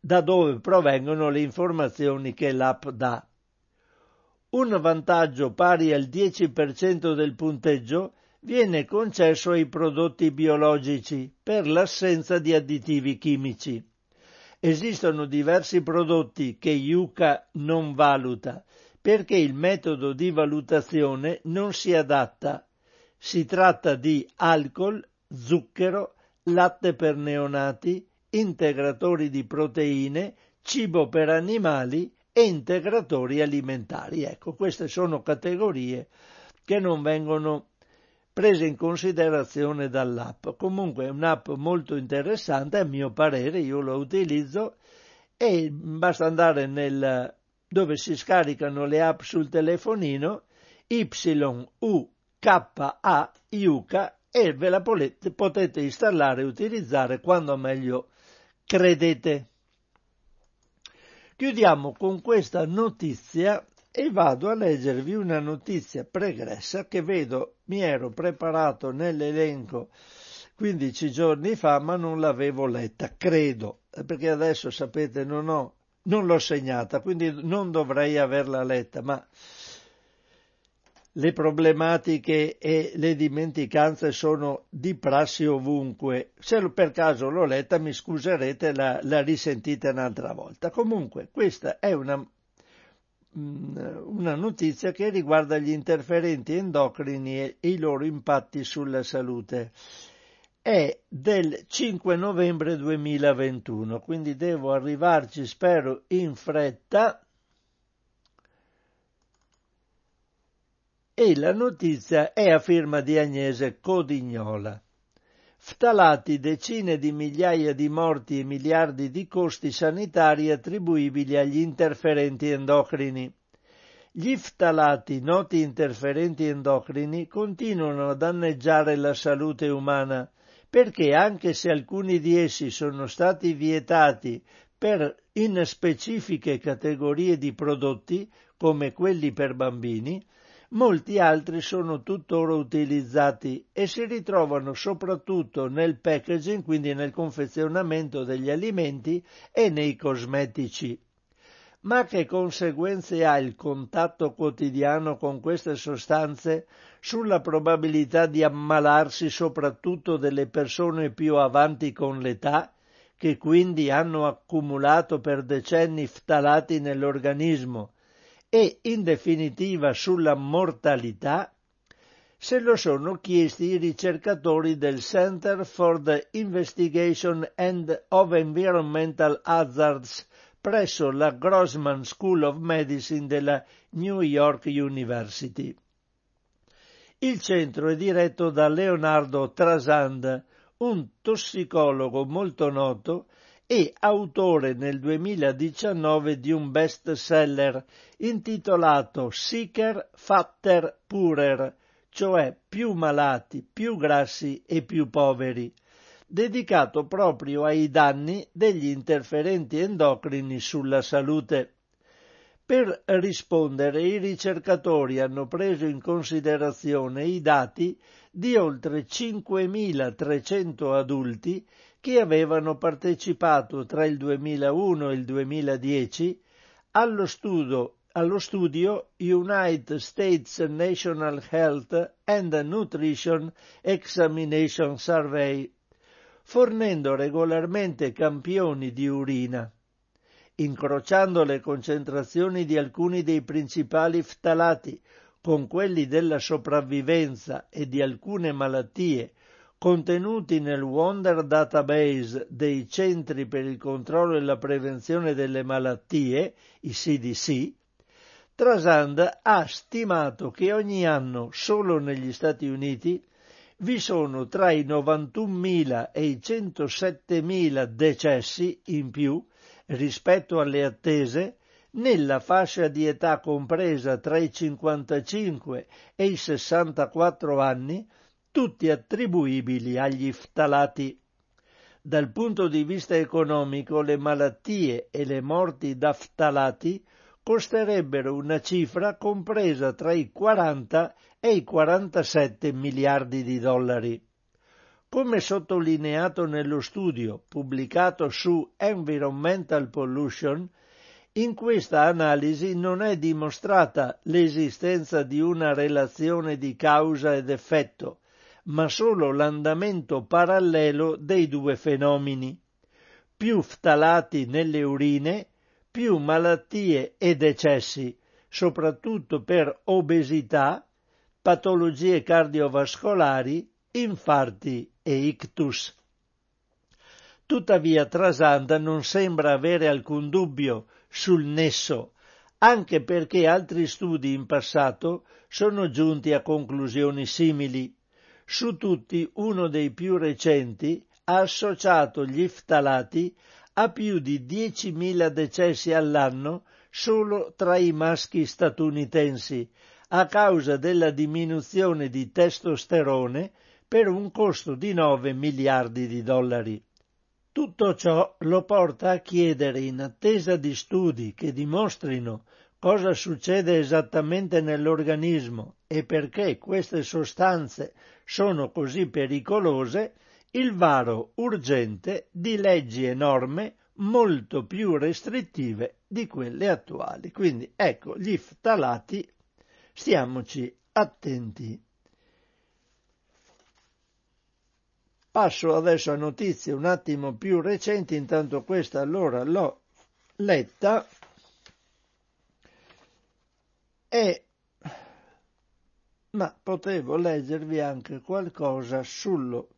da dove provengono le informazioni che l'app dà. Un vantaggio pari al 10% del punteggio viene concesso ai prodotti biologici per l'assenza di additivi chimici. Esistono diversi prodotti che Yuka non valuta perché il metodo di valutazione non si adatta. Si tratta di alcol, zucchero, latte per neonati, integratori di proteine, cibo per animali e integratori alimentari. Ecco, queste sono categorie che non vengono prese in considerazione dall'app. Comunque è un'app molto interessante, a mio parere, io lo utilizzo e basta andare nel dove si scaricano le app sul telefonino YUKA Yuka e ve la potete installare e utilizzare quando meglio credete. Chiudiamo con questa notizia e vado a leggervi una notizia pregressa che vedo, mi ero preparato nell'elenco 15 giorni fa, ma non l'avevo letta, credo, perché adesso sapete non ho, non l'ho segnata, quindi non dovrei averla letta, ma le problematiche e le dimenticanze sono di prassi ovunque. Se per caso l'ho letta, mi scuserete, la, la risentite un'altra volta. Comunque, questa è una una notizia che riguarda gli interferenti endocrini e i loro impatti sulla salute. è del 5 novembre 2021, quindi devo arrivarci, spero, in fretta. E la notizia è a firma di Agnese Codignola. Ftalati decine di migliaia di morti e miliardi di costi sanitari attribuibili agli interferenti endocrini. Gli ftalati, noti interferenti endocrini, continuano a danneggiare la salute umana, perché anche se alcuni di essi sono stati vietati per in specifiche categorie di prodotti, come quelli per bambini, molti altri sono tuttora utilizzati e si ritrovano soprattutto nel packaging, quindi nel confezionamento degli alimenti e nei cosmetici. Ma che conseguenze ha il contatto quotidiano con queste sostanze sulla probabilità di ammalarsi soprattutto delle persone più avanti con l'età, che quindi hanno accumulato per decenni ftalati nell'organismo, e in definitiva sulla mortalità? Se lo sono chiesti i ricercatori del Center for the Investigation and of Environmental Hazards presso la Grossman School of Medicine della New York University. Il centro è diretto da Leonardo Trasand, un tossicologo molto noto e autore nel 2019 di un best seller intitolato Sicker, Fatter, Purer, cioè più malati, più grassi e più poveri, dedicato proprio ai danni degli interferenti endocrini sulla salute. Per rispondere i ricercatori hanno preso in considerazione i dati di oltre 5.300 adulti che avevano partecipato tra il 2001 e il 2010 allo studio, allo studio United States National Health and Nutrition Examination Survey fornendo regolarmente campioni di urina. Incrociando le concentrazioni di alcuni dei principali ftalati con quelli della sopravvivenza e di alcune malattie contenuti nel Wonder Database dei Centri per il controllo e la prevenzione delle malattie, i CDC, Trasand ha stimato che ogni anno solo negli Stati Uniti vi sono tra i 91.000 e i 107.000 decessi in più rispetto alle attese nella fascia di età compresa tra i 55 e i 64 anni, tutti attribuibili agli ftalati. Dal punto di vista economico, le malattie e le morti da ftalati costerebbero una cifra compresa tra i 40 e i 47 miliardi di dollari. Come sottolineato nello studio pubblicato su Environmental Pollution, in questa analisi non è dimostrata l'esistenza di una relazione di causa ed effetto, ma solo l'andamento parallelo dei due fenomeni. Più ftalati nelle urine, più malattie e decessi, soprattutto per obesità, patologie cardiovascolari, infarti e ictus. Tuttavia Trasanda non sembra avere alcun dubbio sul nesso, anche perché altri studi in passato sono giunti a conclusioni simili. Su tutti uno dei più recenti ha associato gli ftalati a più di 10.000 decessi all'anno solo tra i maschi statunitensi, a causa della diminuzione di testosterone per un costo di 9 miliardi di dollari. Tutto ciò lo porta a chiedere, in attesa di studi che dimostrino cosa succede esattamente nell'organismo e perché queste sostanze sono così pericolose, il varo urgente di leggi e norme molto più restrittive di quelle attuali. Quindi ecco, gli ftalati Stiamoci attenti. Passo adesso a notizie un attimo più recenti, intanto questa allora l'ho letta e ma potevo leggervi anche qualcosa sullo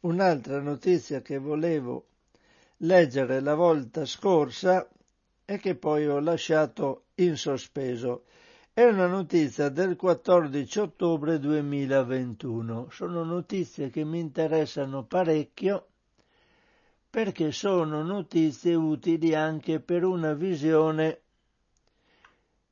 Un'altra notizia che volevo leggere la volta scorsa e che poi ho lasciato in sospeso. È una notizia del 14 ottobre 2021. Sono notizie che mi interessano parecchio perché sono notizie utili anche per una visione,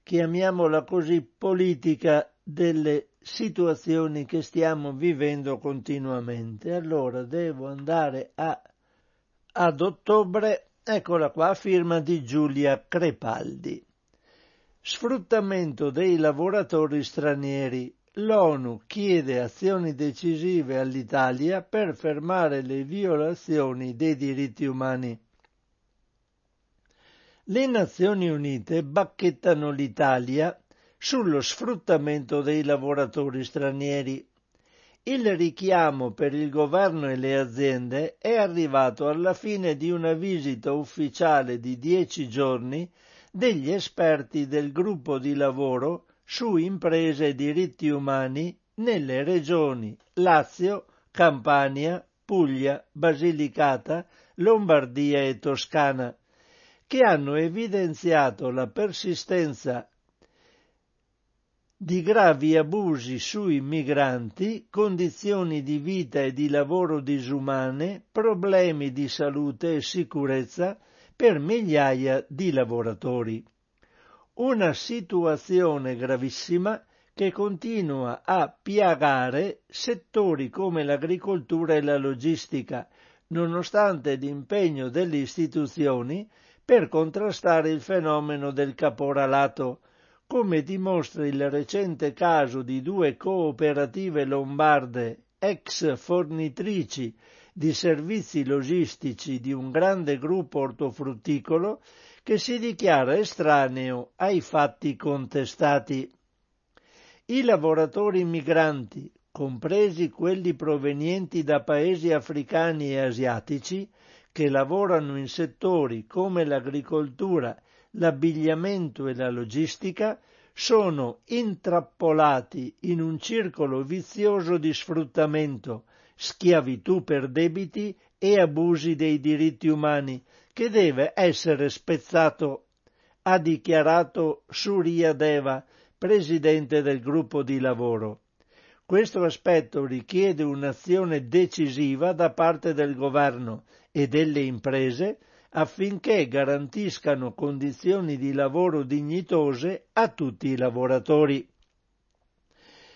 chiamiamola così, politica delle situazioni che stiamo vivendo continuamente. Allora devo andare a, ad ottobre, eccola qua, firma di Giulia Crepaldi. Sfruttamento dei lavoratori stranieri. L'ONU chiede azioni decisive all'Italia per fermare le violazioni dei diritti umani. Le Nazioni Unite bacchettano l'Italia sullo sfruttamento dei lavoratori stranieri. Il richiamo per il governo e le aziende è arrivato alla fine di una visita ufficiale di dieci giorni degli esperti del gruppo di lavoro su imprese e diritti umani nelle regioni Lazio, Campania, Puglia, Basilicata, Lombardia e Toscana, che hanno evidenziato la persistenza di gravi abusi sui migranti, condizioni di vita e di lavoro disumane, problemi di salute e sicurezza per migliaia di lavoratori. Una situazione gravissima che continua a piagare settori come l'agricoltura e la logistica, nonostante l'impegno delle istituzioni per contrastare il fenomeno del caporalato, come dimostra il recente caso di due cooperative lombarde, ex fornitrici di servizi logistici di un grande gruppo ortofrutticolo, che si dichiara estraneo ai fatti contestati. I lavoratori migranti, compresi quelli provenienti da paesi africani e asiatici, che lavorano in settori come l'agricoltura l'abbigliamento e la logistica sono intrappolati in un circolo vizioso di sfruttamento, schiavitù per debiti e abusi dei diritti umani, che deve essere spezzato, ha dichiarato Surya Deva, presidente del gruppo di lavoro. Questo aspetto richiede un'azione decisiva da parte del governo e delle imprese affinché garantiscano condizioni di lavoro dignitose a tutti i lavoratori.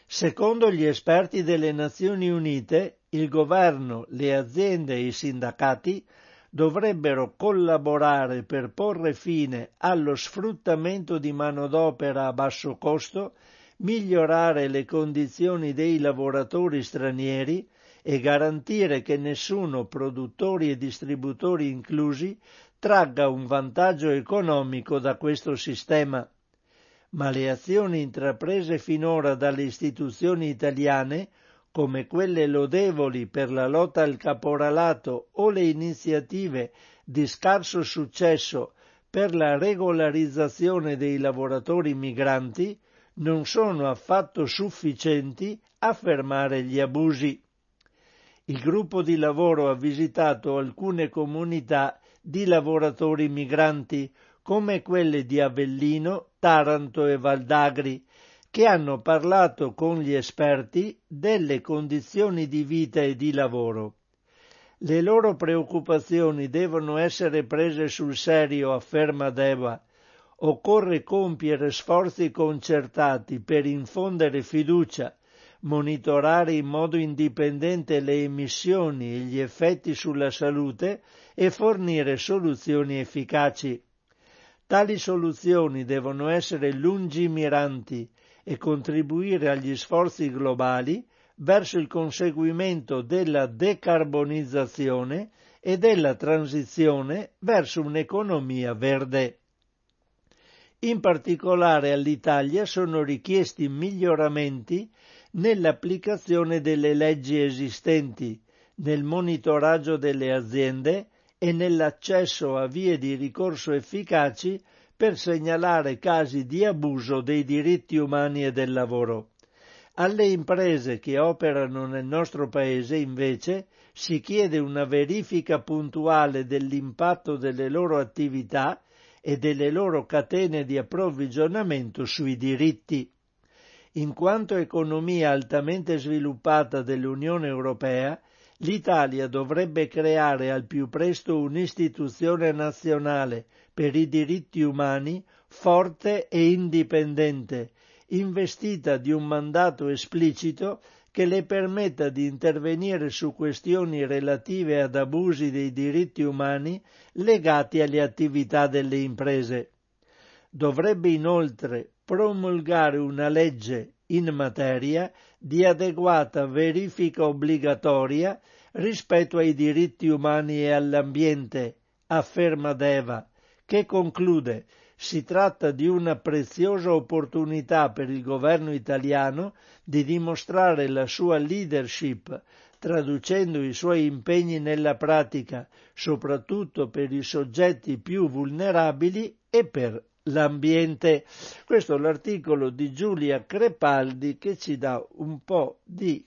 Secondo gli esperti delle Nazioni Unite, il governo, le aziende e i sindacati dovrebbero collaborare per porre fine allo sfruttamento di manodopera a basso costo, migliorare le condizioni dei lavoratori stranieri, e garantire che nessuno, produttori e distributori inclusi, tragga un vantaggio economico da questo sistema. Ma le azioni intraprese finora dalle istituzioni italiane, come quelle lodevoli per la lotta al caporalato o le iniziative di scarso successo per la regolarizzazione dei lavoratori migranti, non sono affatto sufficienti a fermare gli abusi. Il gruppo di lavoro ha visitato alcune comunità di lavoratori migranti come quelle di Avellino, Taranto e Valdagri, che hanno parlato con gli esperti delle condizioni di vita e di lavoro. Le loro preoccupazioni devono essere prese sul serio, afferma Deva. Occorre compiere sforzi concertati per infondere fiducia monitorare in modo indipendente le emissioni e gli effetti sulla salute e fornire soluzioni efficaci. Tali soluzioni devono essere lungimiranti e contribuire agli sforzi globali verso il conseguimento della decarbonizzazione e della transizione verso un'economia verde. In particolare all'Italia sono richiesti miglioramenti nell'applicazione delle leggi esistenti, nel monitoraggio delle aziende e nell'accesso a vie di ricorso efficaci per segnalare casi di abuso dei diritti umani e del lavoro. Alle imprese che operano nel nostro paese, invece, si chiede una verifica puntuale dell'impatto delle loro attività e delle loro catene di approvvigionamento sui diritti. In quanto economia altamente sviluppata dell'Unione Europea, l'Italia dovrebbe creare al più presto un'istituzione nazionale per i diritti umani forte e indipendente, investita di un mandato esplicito che le permetta di intervenire su questioni relative ad abusi dei diritti umani legati alle attività delle imprese. Dovrebbe inoltre promulgare una legge in materia di adeguata verifica obbligatoria rispetto ai diritti umani e all'ambiente, afferma Deva, che conclude si tratta di una preziosa opportunità per il governo italiano di dimostrare la sua leadership, traducendo i suoi impegni nella pratica, soprattutto per i soggetti più vulnerabili e per l'ambiente. Questo è l'articolo di Giulia Crepaldi che ci dà un po' di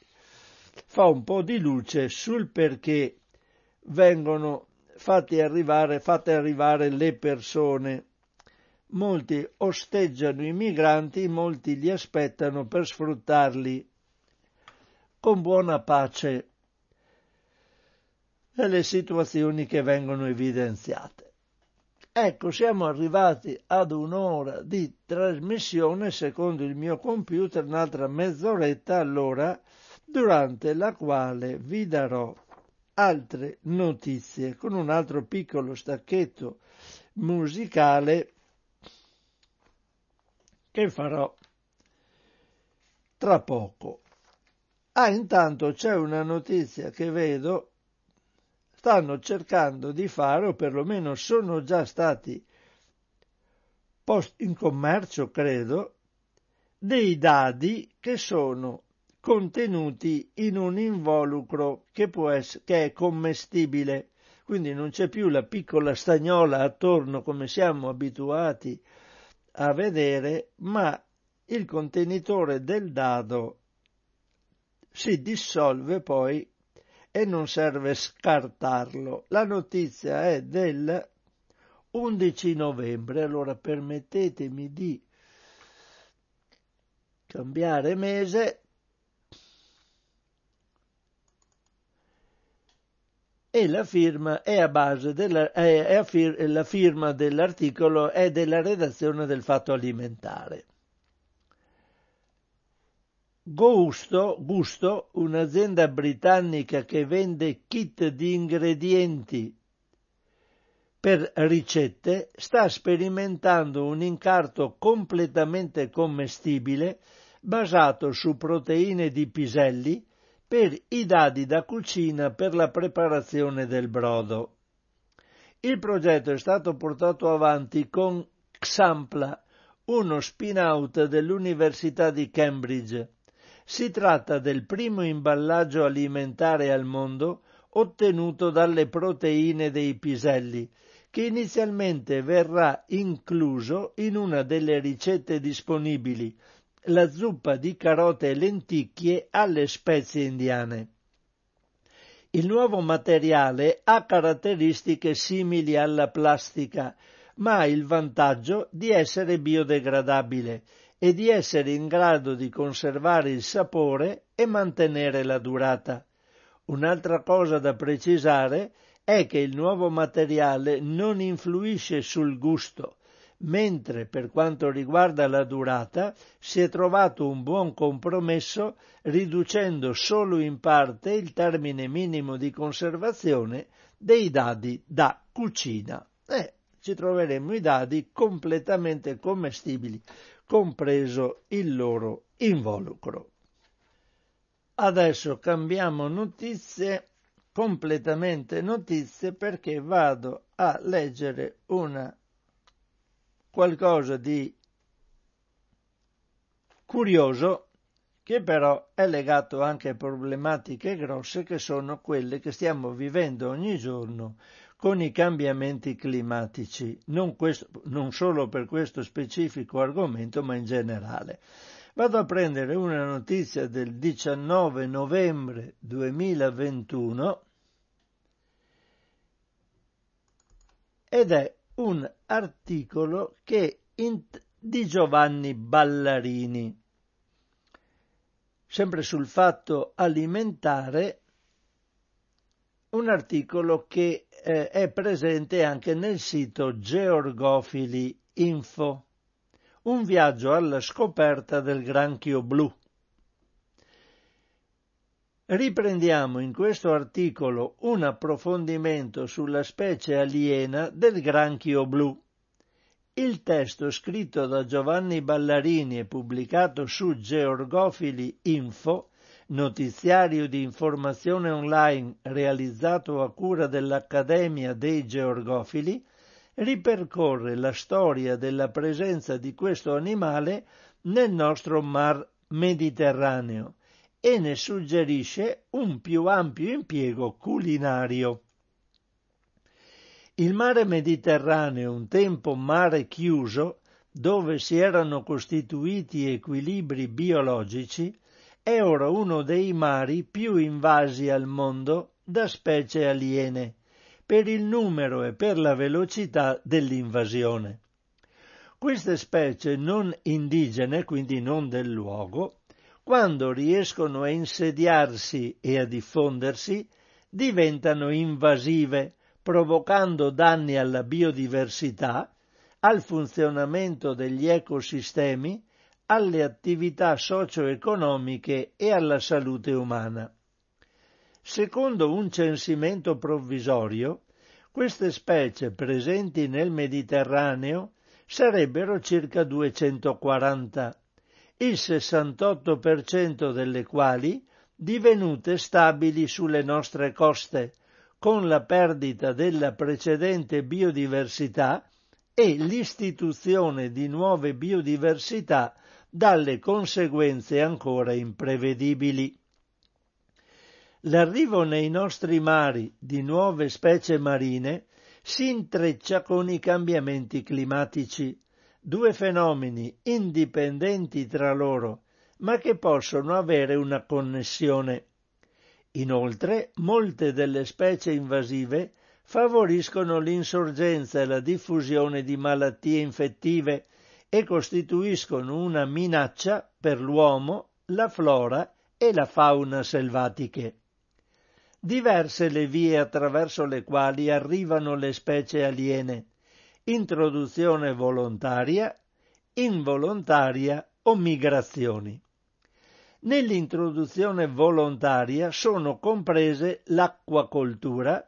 fa un po' di luce sul perché vengono fatti arrivare, fatte arrivare le persone molti osteggiano i migranti, molti li aspettano per sfruttarli con buona pace nelle situazioni che vengono evidenziate. Ecco, siamo arrivati ad un'ora di trasmissione, secondo il mio computer, un'altra mezz'oretta allora, durante la quale vi darò altre notizie con un altro piccolo stacchetto musicale che farò tra poco. Ah, intanto c'è una notizia che vedo, stanno cercando di fare, o perlomeno sono già stati posti in commercio, credo, dei dadi che sono contenuti in un involucro che, può essere, che è commestibile, quindi non c'è più la piccola stagnola attorno come siamo abituati a vedere, ma il contenitore del dado si dissolve poi e non serve scartarlo. La notizia è del 11 novembre, allora permettetemi di cambiare mese e la firma è a base della, è, è fir, la firma dell'articolo è della redazione del fatto alimentare. Gusto, Gusto, un'azienda britannica che vende kit di ingredienti per ricette, sta sperimentando un incarto completamente commestibile basato su proteine di piselli per i dadi da cucina per la preparazione del brodo. Il progetto è stato portato avanti con Xampla, uno spin-out dell'Università di Cambridge. Si tratta del primo imballaggio alimentare al mondo ottenuto dalle proteine dei piselli, che inizialmente verrà incluso in una delle ricette disponibili, la zuppa di carote e lenticchie alle spezie indiane. Il nuovo materiale ha caratteristiche simili alla plastica, ma ha il vantaggio di essere biodegradabile e di essere in grado di conservare il sapore e mantenere la durata. Un'altra cosa da precisare è che il nuovo materiale non influisce sul gusto, mentre per quanto riguarda la durata si è trovato un buon compromesso riducendo solo in parte il termine minimo di conservazione dei dadi da cucina. E ci troveremo i dadi completamente commestibili, compreso il loro involucro. Adesso cambiamo notizie, completamente notizie, perché vado a leggere una qualcosa di curioso che però è legato anche a problematiche grosse che sono quelle che stiamo vivendo ogni giorno con i cambiamenti climatici, non, questo, non solo per questo specifico argomento, ma in generale. Vado a prendere una notizia del 19 novembre 2021 ed è un articolo che in, di Giovanni Ballarini, sempre sul fatto alimentare, un articolo che eh, è presente anche nel sito Georgofili Info, un viaggio alla scoperta del granchio blu. Riprendiamo in questo articolo un approfondimento sulla specie aliena del granchio blu. Il testo scritto da Giovanni Ballarini e pubblicato su Georgofili Info, notiziario di informazione online realizzato a cura dell'Accademia dei Georgofili, ripercorre la storia della presenza di questo animale nel nostro mar Mediterraneo e ne suggerisce un più ampio impiego culinario. Il mare Mediterraneo, un tempo mare chiuso, dove si erano costituiti equilibri biologici, è ora uno dei mari più invasi al mondo da specie aliene, per il numero e per la velocità dell'invasione. Queste specie non indigene, quindi non del luogo, quando riescono a insediarsi e a diffondersi, diventano invasive, provocando danni alla biodiversità, al funzionamento degli ecosistemi, alle attività socio-economiche e alla salute umana. Secondo un censimento provvisorio, queste specie presenti nel Mediterraneo sarebbero circa 240 il 68% delle quali divenute stabili sulle nostre coste, con la perdita della precedente biodiversità e l'istituzione di nuove biodiversità dalle conseguenze ancora imprevedibili. L'arrivo nei nostri mari di nuove specie marine si intreccia con i cambiamenti climatici, due fenomeni indipendenti tra loro, ma che possono avere una connessione. Inoltre, molte delle specie invasive favoriscono l'insorgenza e la diffusione di malattie infettive e costituiscono una minaccia per l'uomo, la flora e la fauna selvatiche. Diverse le vie attraverso le quali arrivano le specie aliene, introduzione volontaria, involontaria o migrazioni. Nell'introduzione volontaria sono comprese l'acquacoltura,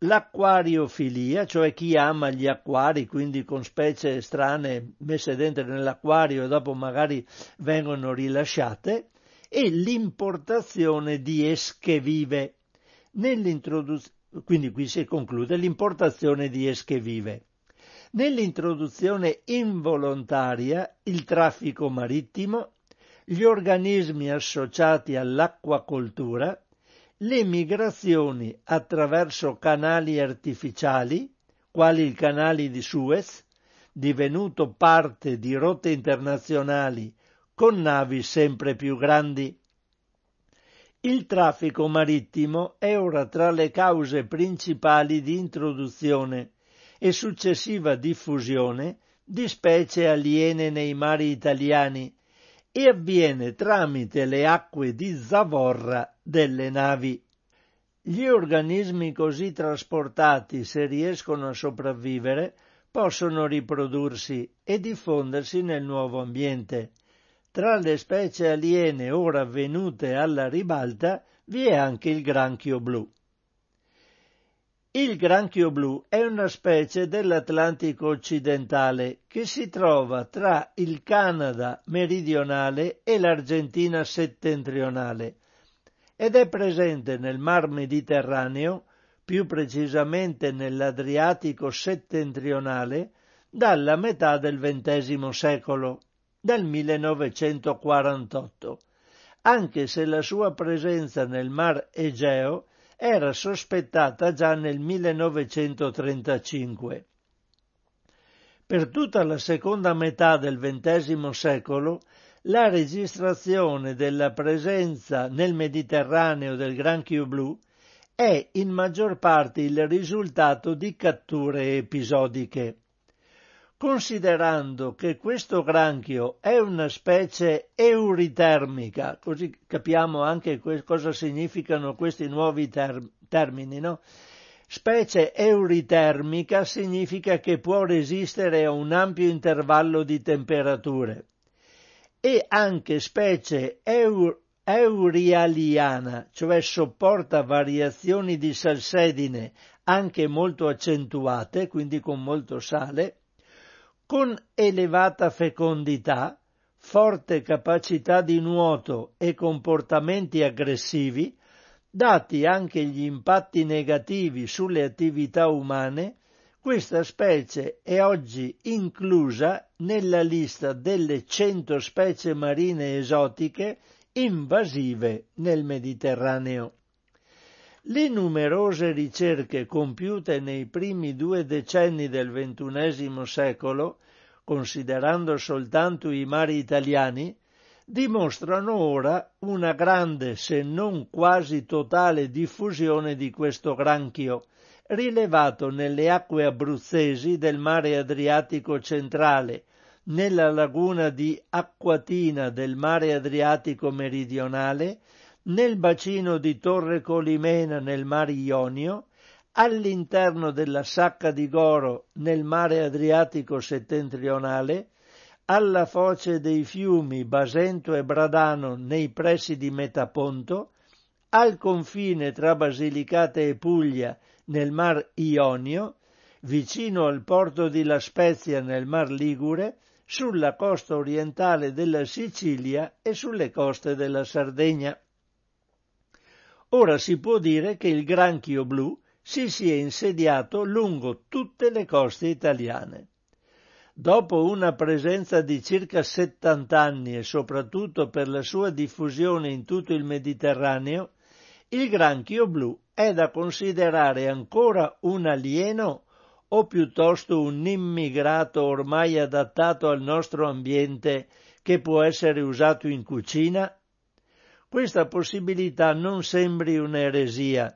l'acquariofilia, cioè chi ama gli acquari, quindi con specie strane messe dentro nell'acquario e dopo magari vengono rilasciate, e l'importazione di esche vive. Quindi qui si conclude l'importazione di esche vive. Nell'introduzione involontaria il traffico marittimo, gli organismi associati all'acquacoltura, le migrazioni attraverso canali artificiali, quali il canale di Suez, divenuto parte di rotte internazionali con navi sempre più grandi. Il traffico marittimo è ora tra le cause principali di introduzione e successiva diffusione di specie aliene nei mari italiani e avviene tramite le acque di zavorra delle navi. Gli organismi così trasportati, se riescono a sopravvivere, possono riprodursi e diffondersi nel nuovo ambiente. Tra le specie aliene ora venute alla ribalta vi è anche il granchio blu. Il granchio blu è una specie dell'Atlantico occidentale che si trova tra il Canada meridionale e l'Argentina settentrionale ed è presente nel Mar Mediterraneo, più precisamente nell'Adriatico settentrionale, dalla metà del XX secolo, dal 1948, anche se la sua presenza nel Mar Egeo era sospettata già nel 1935. Per tutta la seconda metà del XX secolo la registrazione della presenza nel Mediterraneo del granchio blu è in maggior parte il risultato di catture episodiche. Considerando che questo granchio è una specie euritermica, così capiamo anche cosa significano questi nuovi ter- termini, no? Specie euritermica significa che può resistere a un ampio intervallo di temperature e anche specie eur- eurialiana, cioè sopporta variazioni di salsedine anche molto accentuate, quindi con molto sale, con elevata fecondità, forte capacità di nuoto e comportamenti aggressivi, dati anche gli impatti negativi sulle attività umane, questa specie è oggi inclusa nella lista delle 100 specie marine esotiche invasive nel Mediterraneo. Le numerose ricerche compiute nei primi due decenni del XXI secolo, considerando soltanto i mari italiani, dimostrano ora una grande, se non quasi totale diffusione di questo granchio, rilevato nelle acque abruzzesi del mare Adriatico centrale, nella laguna di Acquatina del mare Adriatico meridionale, nel bacino di Torre Colimena nel Mar Ionio, all'interno della Sacca di Goro nel Mare Adriatico settentrionale, alla foce dei fiumi Basento e Bradano nei pressi di Metaponto, al confine tra Basilicata e Puglia nel Mar Ionio, vicino al porto di La Spezia nel Mar Ligure, sulla costa orientale della Sicilia e sulle coste della Sardegna. Ora si può dire che il granchio blu si sia insediato lungo tutte le coste italiane. Dopo una presenza di circa 70 anni e soprattutto per la sua diffusione in tutto il Mediterraneo, il granchio blu è da considerare ancora un alieno o piuttosto un immigrato ormai adattato al nostro ambiente che può essere usato in cucina? Questa possibilità non sembri un'eresia,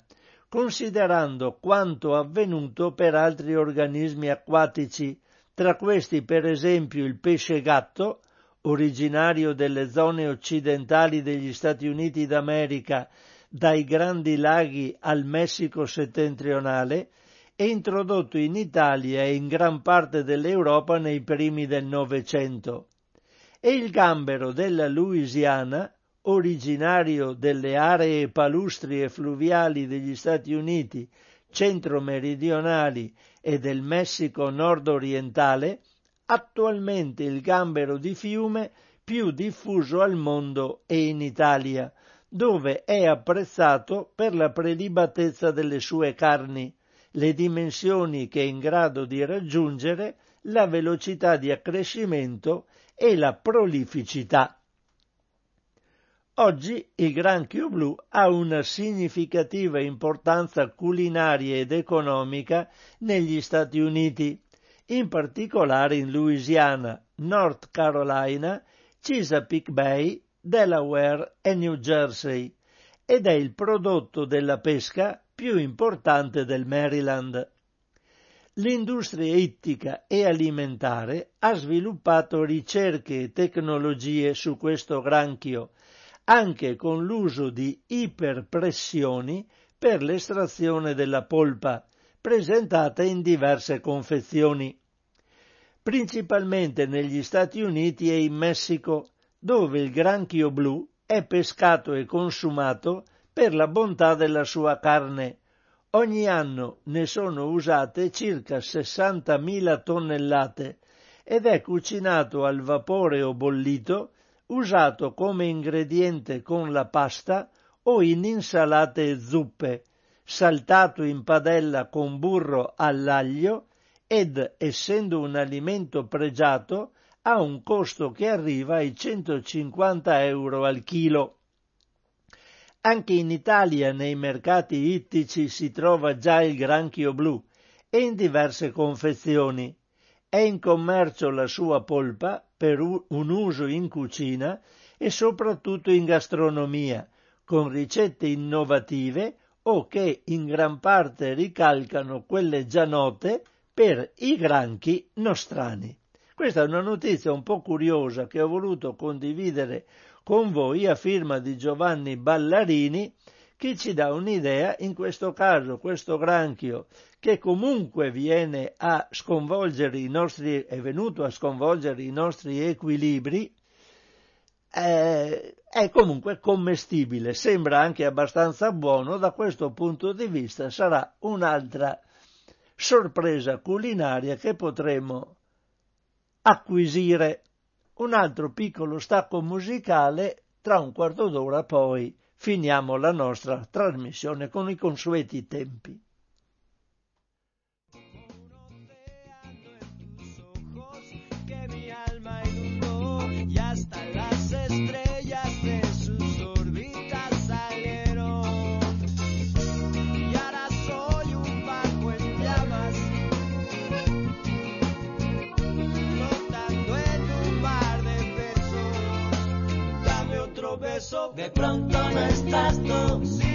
considerando quanto avvenuto per altri organismi acquatici, tra questi per esempio il pesce gatto, originario delle zone occidentali degli Stati Uniti d'America, dai grandi laghi al Messico settentrionale, e introdotto in Italia e in gran parte dell'Europa nei primi del Novecento, e il gambero della Louisiana, originario delle aree palustri e fluviali degli Stati Uniti centro-meridionali e del Messico nord-orientale, attualmente il gambero di fiume più diffuso al mondo e in Italia, dove è apprezzato per la prelibatezza delle sue carni, le dimensioni che è in grado di raggiungere, la velocità di accrescimento e la prolificità. Oggi il granchio blu ha una significativa importanza culinaria ed economica negli Stati Uniti, in particolare in Louisiana, North Carolina, Chesapeake Bay, Delaware e New Jersey, ed è il prodotto della pesca più importante del Maryland. L'industria ittica e alimentare ha sviluppato ricerche e tecnologie su questo granchio, anche con l'uso di iperpressioni per l'estrazione della polpa, presentata in diverse confezioni, principalmente negli Stati Uniti e in Messico, dove il granchio blu è pescato e consumato per la bontà della sua carne. Ogni anno ne sono usate circa 60.000 tonnellate ed è cucinato al vapore o bollito usato come ingrediente con la pasta o in insalate e zuppe, saltato in padella con burro all'aglio ed, essendo un alimento pregiato, ha un costo che arriva ai 150 euro al chilo. Anche in Italia nei mercati ittici si trova già il granchio blu e in diverse confezioni È in commercio la sua polpa per un uso in cucina e soprattutto in gastronomia, con ricette innovative o che in gran parte ricalcano quelle già note per i granchi nostrani. Questa è una notizia un po' curiosa che ho voluto condividere con voi a firma di Giovanni Ballarini che ci dà un'idea, in questo caso questo granchio che comunque viene a sconvolgere i nostri, è venuto a sconvolgere i nostri equilibri, eh, è comunque commestibile, sembra anche abbastanza buono, da questo punto di vista sarà un'altra sorpresa culinaria che potremo acquisire. Un altro piccolo stacco musicale, tra un quarto d'ora poi finiamo la nostra trasmissione con i consueti tempi. De pronto no estás tú,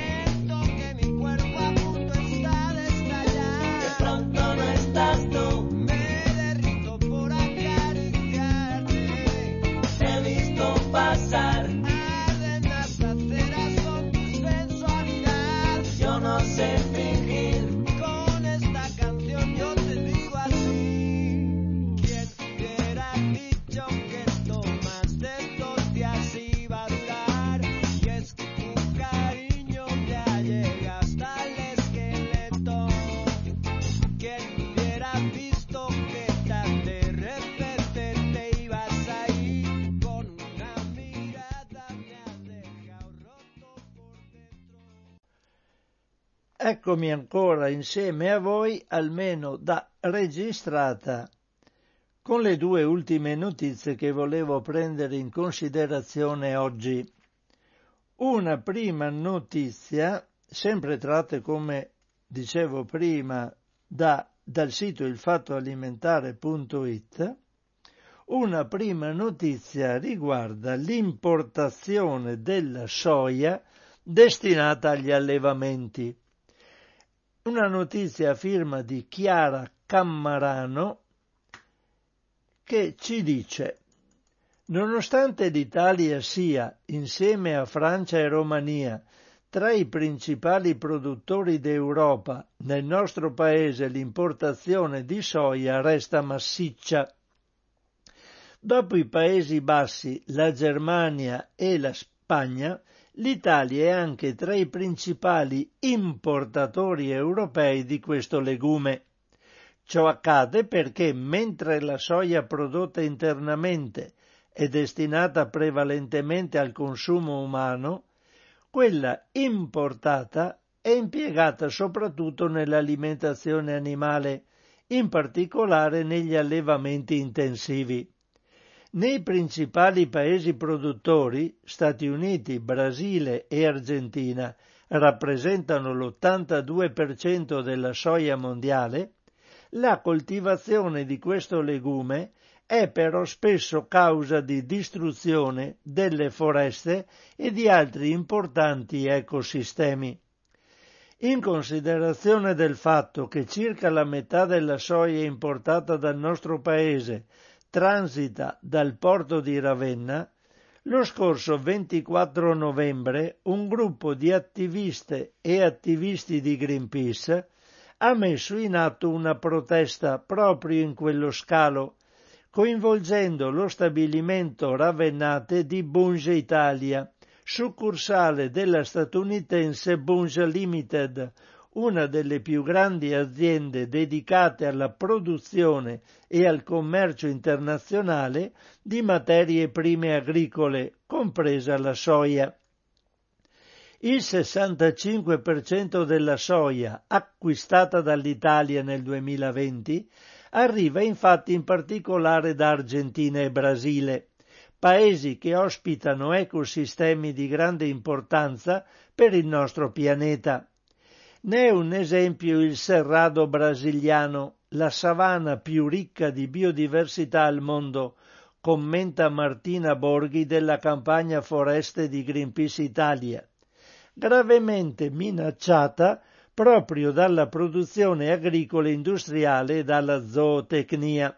Eccomi ancora insieme a voi, almeno da registrata, con le due ultime notizie che volevo prendere in considerazione oggi. Una prima notizia, sempre tratte come dicevo prima da, dal sito ilfattoalimentare.it, una prima notizia riguarda l'importazione della soia destinata agli allevamenti. Una notizia a firma di Chiara Cammarano che ci dice Nonostante l'Italia sia, insieme a Francia e Romania, tra i principali produttori d'Europa, nel nostro paese l'importazione di soia resta massiccia. Dopo i Paesi Bassi, la Germania e la Spagna, l'Italia è anche tra i principali importatori europei di questo legume. Ciò accade perché mentre la soia prodotta internamente è destinata prevalentemente al consumo umano, quella importata è impiegata soprattutto nell'alimentazione animale, in particolare negli allevamenti intensivi. Nei principali paesi produttori, Stati Uniti, Brasile e Argentina, rappresentano l'82% della soia mondiale, la coltivazione di questo legume è però spesso causa di distruzione delle foreste e di altri importanti ecosistemi. In considerazione del fatto che circa la metà della soia importata dal nostro paese transita dal porto di Ravenna, lo scorso 24 novembre un gruppo di attiviste e attivisti di Greenpeace ha messo in atto una protesta proprio in quello scalo, coinvolgendo lo stabilimento ravennate di Bunge Italia, succursale della statunitense Bunge Limited, una delle più grandi aziende dedicate alla produzione e al commercio internazionale di materie prime agricole, compresa la soia. Il 65% della soia acquistata dall'Italia nel 2020 arriva infatti in particolare da Argentina e Brasile, paesi che ospitano ecosistemi di grande importanza per il nostro pianeta. Ne è un esempio il Cerrado brasiliano, la savana più ricca di biodiversità al mondo, commenta Martina Borghi della campagna foreste di Greenpeace Italia, gravemente minacciata proprio dalla produzione agricola industriale e dalla zootecnia.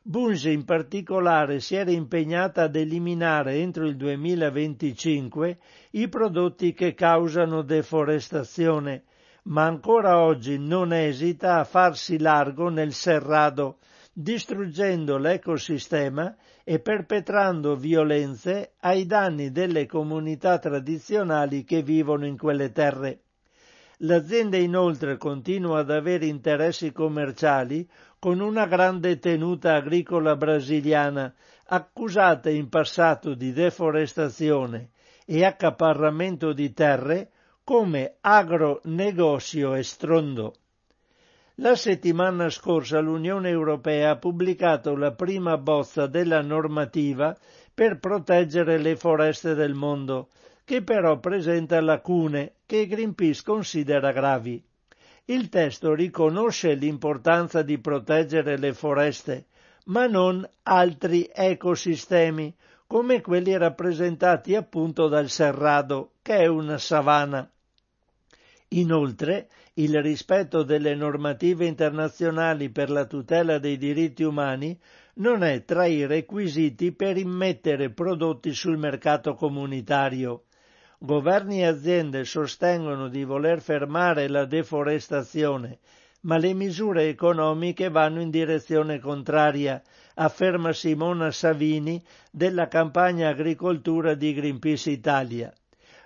Bunge in particolare si era impegnata ad eliminare entro il 2025 i prodotti che causano deforestazione, ma ancora oggi non esita a farsi largo nel serrado, distruggendo l'ecosistema e perpetrando violenze ai danni delle comunità tradizionali che vivono in quelle terre. L'azienda inoltre continua ad avere interessi commerciali con una grande tenuta agricola brasiliana, accusata in passato di deforestazione e accaparramento di terre come agronegozio e strondo. La settimana scorsa l'Unione Europea ha pubblicato la prima bozza della normativa per proteggere le foreste del mondo, che però presenta lacune che Greenpeace considera gravi. Il testo riconosce l'importanza di proteggere le foreste, ma non altri ecosistemi, come quelli rappresentati appunto dal Cerrado, che è una savana. Inoltre, il rispetto delle normative internazionali per la tutela dei diritti umani non è tra i requisiti per immettere prodotti sul mercato comunitario. Governi e aziende sostengono di voler fermare la deforestazione, ma le misure economiche vanno in direzione contraria, afferma Simona Savini della campagna agricoltura di Greenpeace Italia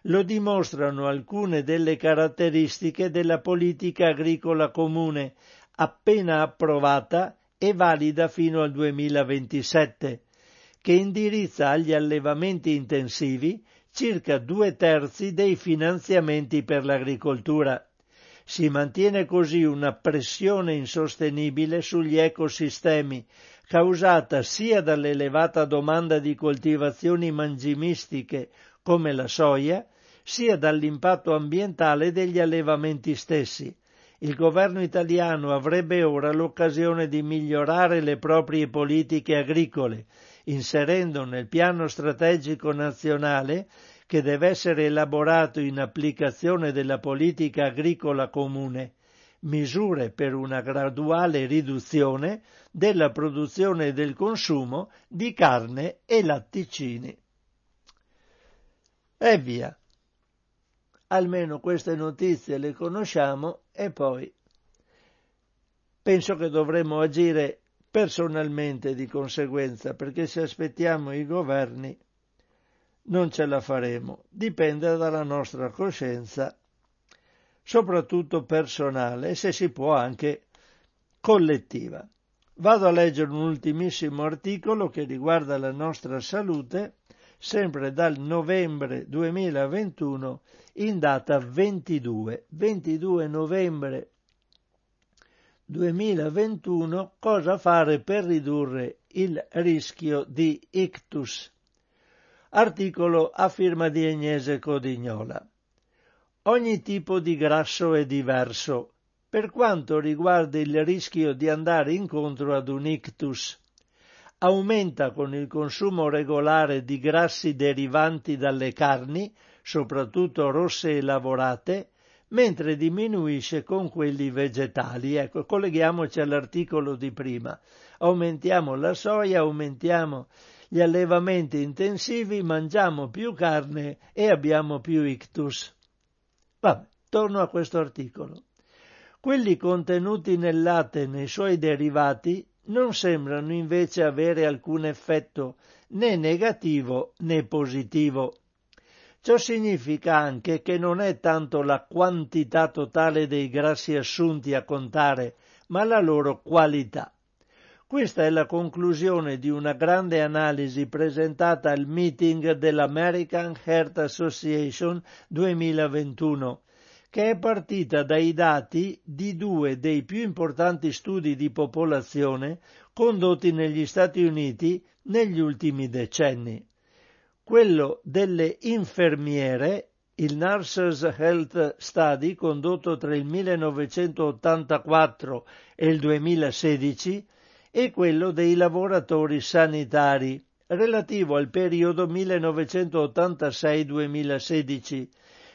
lo dimostrano alcune delle caratteristiche della politica agricola comune appena approvata e valida fino al 2027, che indirizza agli allevamenti intensivi circa due terzi dei finanziamenti per l'agricoltura. Si mantiene così una pressione insostenibile sugli ecosistemi, causata sia dall'elevata domanda di coltivazioni mangimistiche come la soia, sia dall'impatto ambientale degli allevamenti stessi. Il governo italiano avrebbe ora l'occasione di migliorare le proprie politiche agricole, inserendo nel piano strategico nazionale che deve essere elaborato in applicazione della politica agricola comune, misure per una graduale riduzione della produzione e del consumo di carne e latticini. E via. Almeno queste notizie le conosciamo e poi penso che dovremmo agire personalmente di conseguenza, perché se aspettiamo i governi non ce la faremo. Dipende dalla nostra coscienza, soprattutto personale e se si può anche collettiva. Vado a leggere un ultimissimo articolo che riguarda la nostra salute sempre dal novembre 2021 in data 22, 22 novembre 2021 cosa fare per ridurre il rischio di ictus. Articolo a firma di Agnese Codignola. Ogni tipo di grasso è diverso per quanto riguarda il rischio di andare incontro ad un ictus aumenta con il consumo regolare di grassi derivanti dalle carni, soprattutto rosse e lavorate, mentre diminuisce con quelli vegetali. Ecco, colleghiamoci all'articolo di prima. Aumentiamo la soia, aumentiamo gli allevamenti intensivi, mangiamo più carne e abbiamo più ictus. Vabbè, torno a questo articolo. Quelli contenuti nel latte e nei suoi derivati non sembrano invece avere alcun effetto né negativo né positivo. Ciò significa anche che non è tanto la quantità totale dei grassi assunti a contare, ma la loro qualità. Questa è la conclusione di una grande analisi presentata al meeting dell'American Heart Association 2021 che è partita dai dati di due dei più importanti studi di popolazione condotti negli Stati Uniti negli ultimi decenni. Quello delle infermiere, il Nurses Health Study condotto tra il 1984 e il 2016 e quello dei lavoratori sanitari relativo al periodo 1986-2016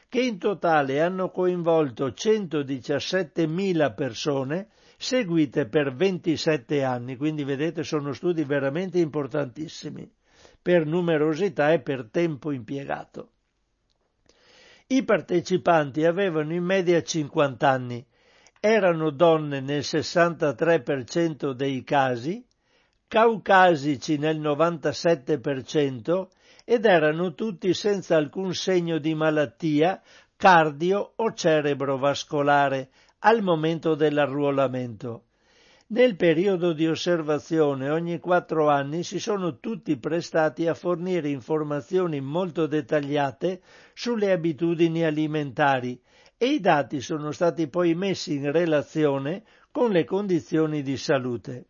che in totale hanno coinvolto 117.000 persone seguite per 27 anni, quindi vedete sono studi veramente importantissimi per numerosità e per tempo impiegato. I partecipanti avevano in media 50 anni, erano donne nel 63% dei casi, caucasici nel 97% ed erano tutti senza alcun segno di malattia cardio o cerebrovascolare al momento dell'arruolamento. Nel periodo di osservazione ogni quattro anni si sono tutti prestati a fornire informazioni molto dettagliate sulle abitudini alimentari e i dati sono stati poi messi in relazione con le condizioni di salute.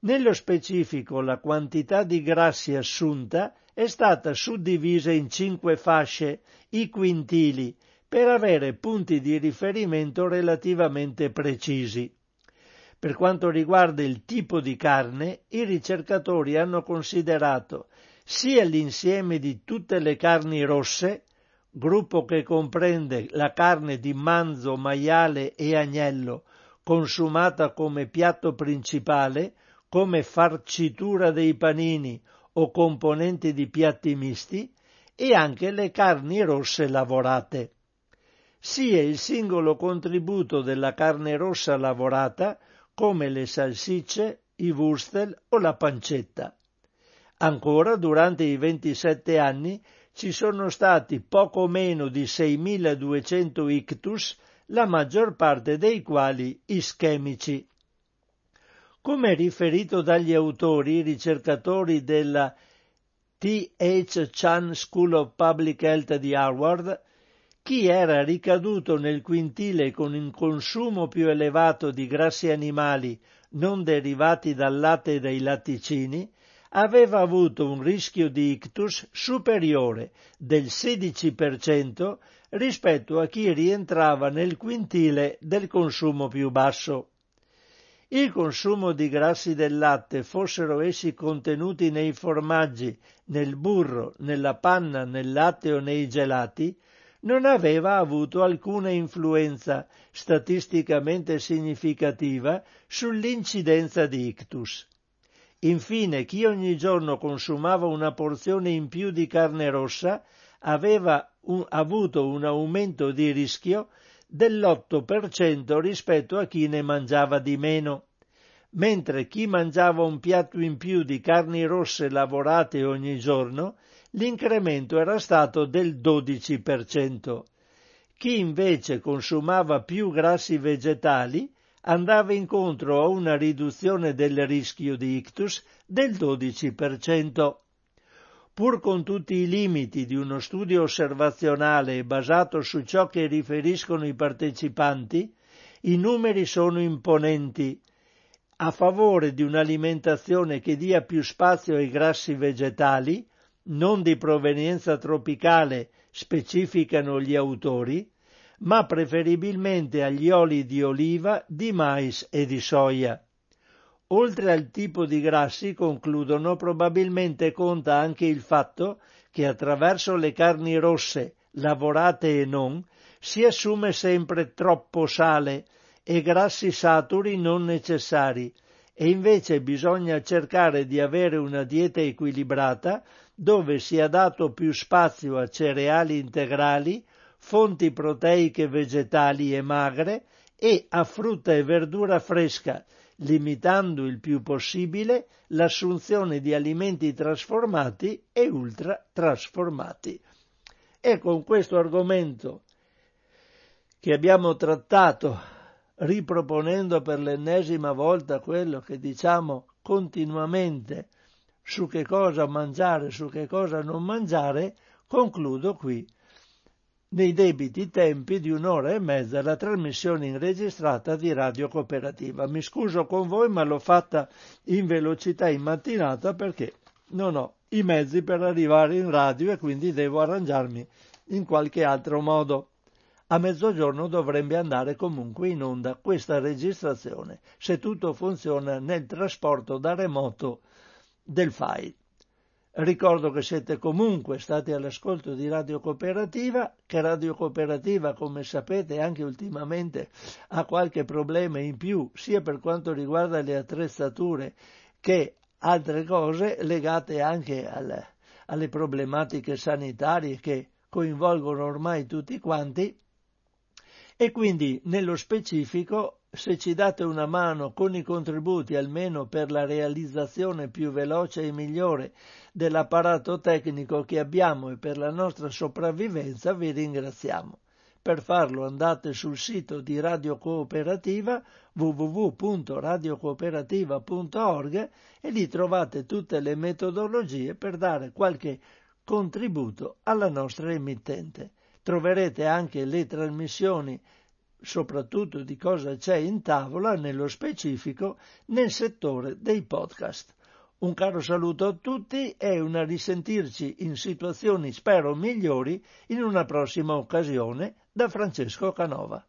Nello specifico la quantità di grassi assunta è stata suddivisa in cinque fasce, i quintili, per avere punti di riferimento relativamente precisi. Per quanto riguarda il tipo di carne, i ricercatori hanno considerato sia l'insieme di tutte le carni rosse, gruppo che comprende la carne di manzo, maiale e agnello, consumata come piatto principale, come farcitura dei panini o componenti di piatti misti, e anche le carni rosse lavorate. Sia il singolo contributo della carne rossa lavorata come le salsicce, i wurstel o la pancetta. Ancora durante i 27 anni ci sono stati poco meno di 6.200 ictus, la maggior parte dei quali ischemici. Come riferito dagli autori, ricercatori della T.H. Chan School of Public Health di Harvard, chi era ricaduto nel quintile con un consumo più elevato di grassi animali non derivati dal latte e dai latticini aveva avuto un rischio di ictus superiore del 16% rispetto a chi rientrava nel quintile del consumo più basso. Il consumo di grassi del latte, fossero essi contenuti nei formaggi, nel burro, nella panna, nel latte o nei gelati, non aveva avuto alcuna influenza statisticamente significativa sull'incidenza di ictus. Infine, chi ogni giorno consumava una porzione in più di carne rossa aveva un, avuto un aumento di rischio dell'8% rispetto a chi ne mangiava di meno, mentre chi mangiava un piatto in più di carni rosse lavorate ogni giorno l'incremento era stato del 12%. Chi invece consumava più grassi vegetali andava incontro a una riduzione del rischio di ictus del 12%. Pur con tutti i limiti di uno studio osservazionale basato su ciò che riferiscono i partecipanti, i numeri sono imponenti. A favore di un'alimentazione che dia più spazio ai grassi vegetali, non di provenienza tropicale, specificano gli autori, ma preferibilmente agli oli di oliva, di mais e di soia. Oltre al tipo di grassi, concludono, probabilmente conta anche il fatto che attraverso le carni rosse, lavorate e non, si assume sempre troppo sale e grassi saturi non necessari, e invece bisogna cercare di avere una dieta equilibrata dove sia dato più spazio a cereali integrali, fonti proteiche vegetali e magre e a frutta e verdura fresca, limitando il più possibile l'assunzione di alimenti trasformati e ultra trasformati. E con questo argomento che abbiamo trattato, riproponendo per l'ennesima volta quello che diciamo continuamente su che cosa mangiare, su che cosa non mangiare, concludo qui nei debiti tempi di un'ora e mezza la trasmissione registrata di Radio Cooperativa. Mi scuso con voi, ma l'ho fatta in velocità in mattinata perché non ho i mezzi per arrivare in radio e quindi devo arrangiarmi in qualche altro modo. A mezzogiorno dovrebbe andare comunque in onda questa registrazione, se tutto funziona nel trasporto da remoto del file. Ricordo che siete comunque stati all'ascolto di Radio Cooperativa, che Radio Cooperativa, come sapete, anche ultimamente ha qualche problema in più, sia per quanto riguarda le attrezzature che altre cose legate anche alle, alle problematiche sanitarie che coinvolgono ormai tutti quanti. E quindi, nello specifico, se ci date una mano con i contributi almeno per la realizzazione più veloce e migliore dell'apparato tecnico che abbiamo e per la nostra sopravvivenza, vi ringraziamo. Per farlo andate sul sito di Radio Cooperativa www.radiocooperativa.org e lì trovate tutte le metodologie per dare qualche contributo alla nostra emittente. Troverete anche le trasmissioni soprattutto di cosa c'è in tavola nello specifico nel settore dei podcast. Un caro saluto a tutti e una risentirci in situazioni spero migliori in una prossima occasione da Francesco Canova.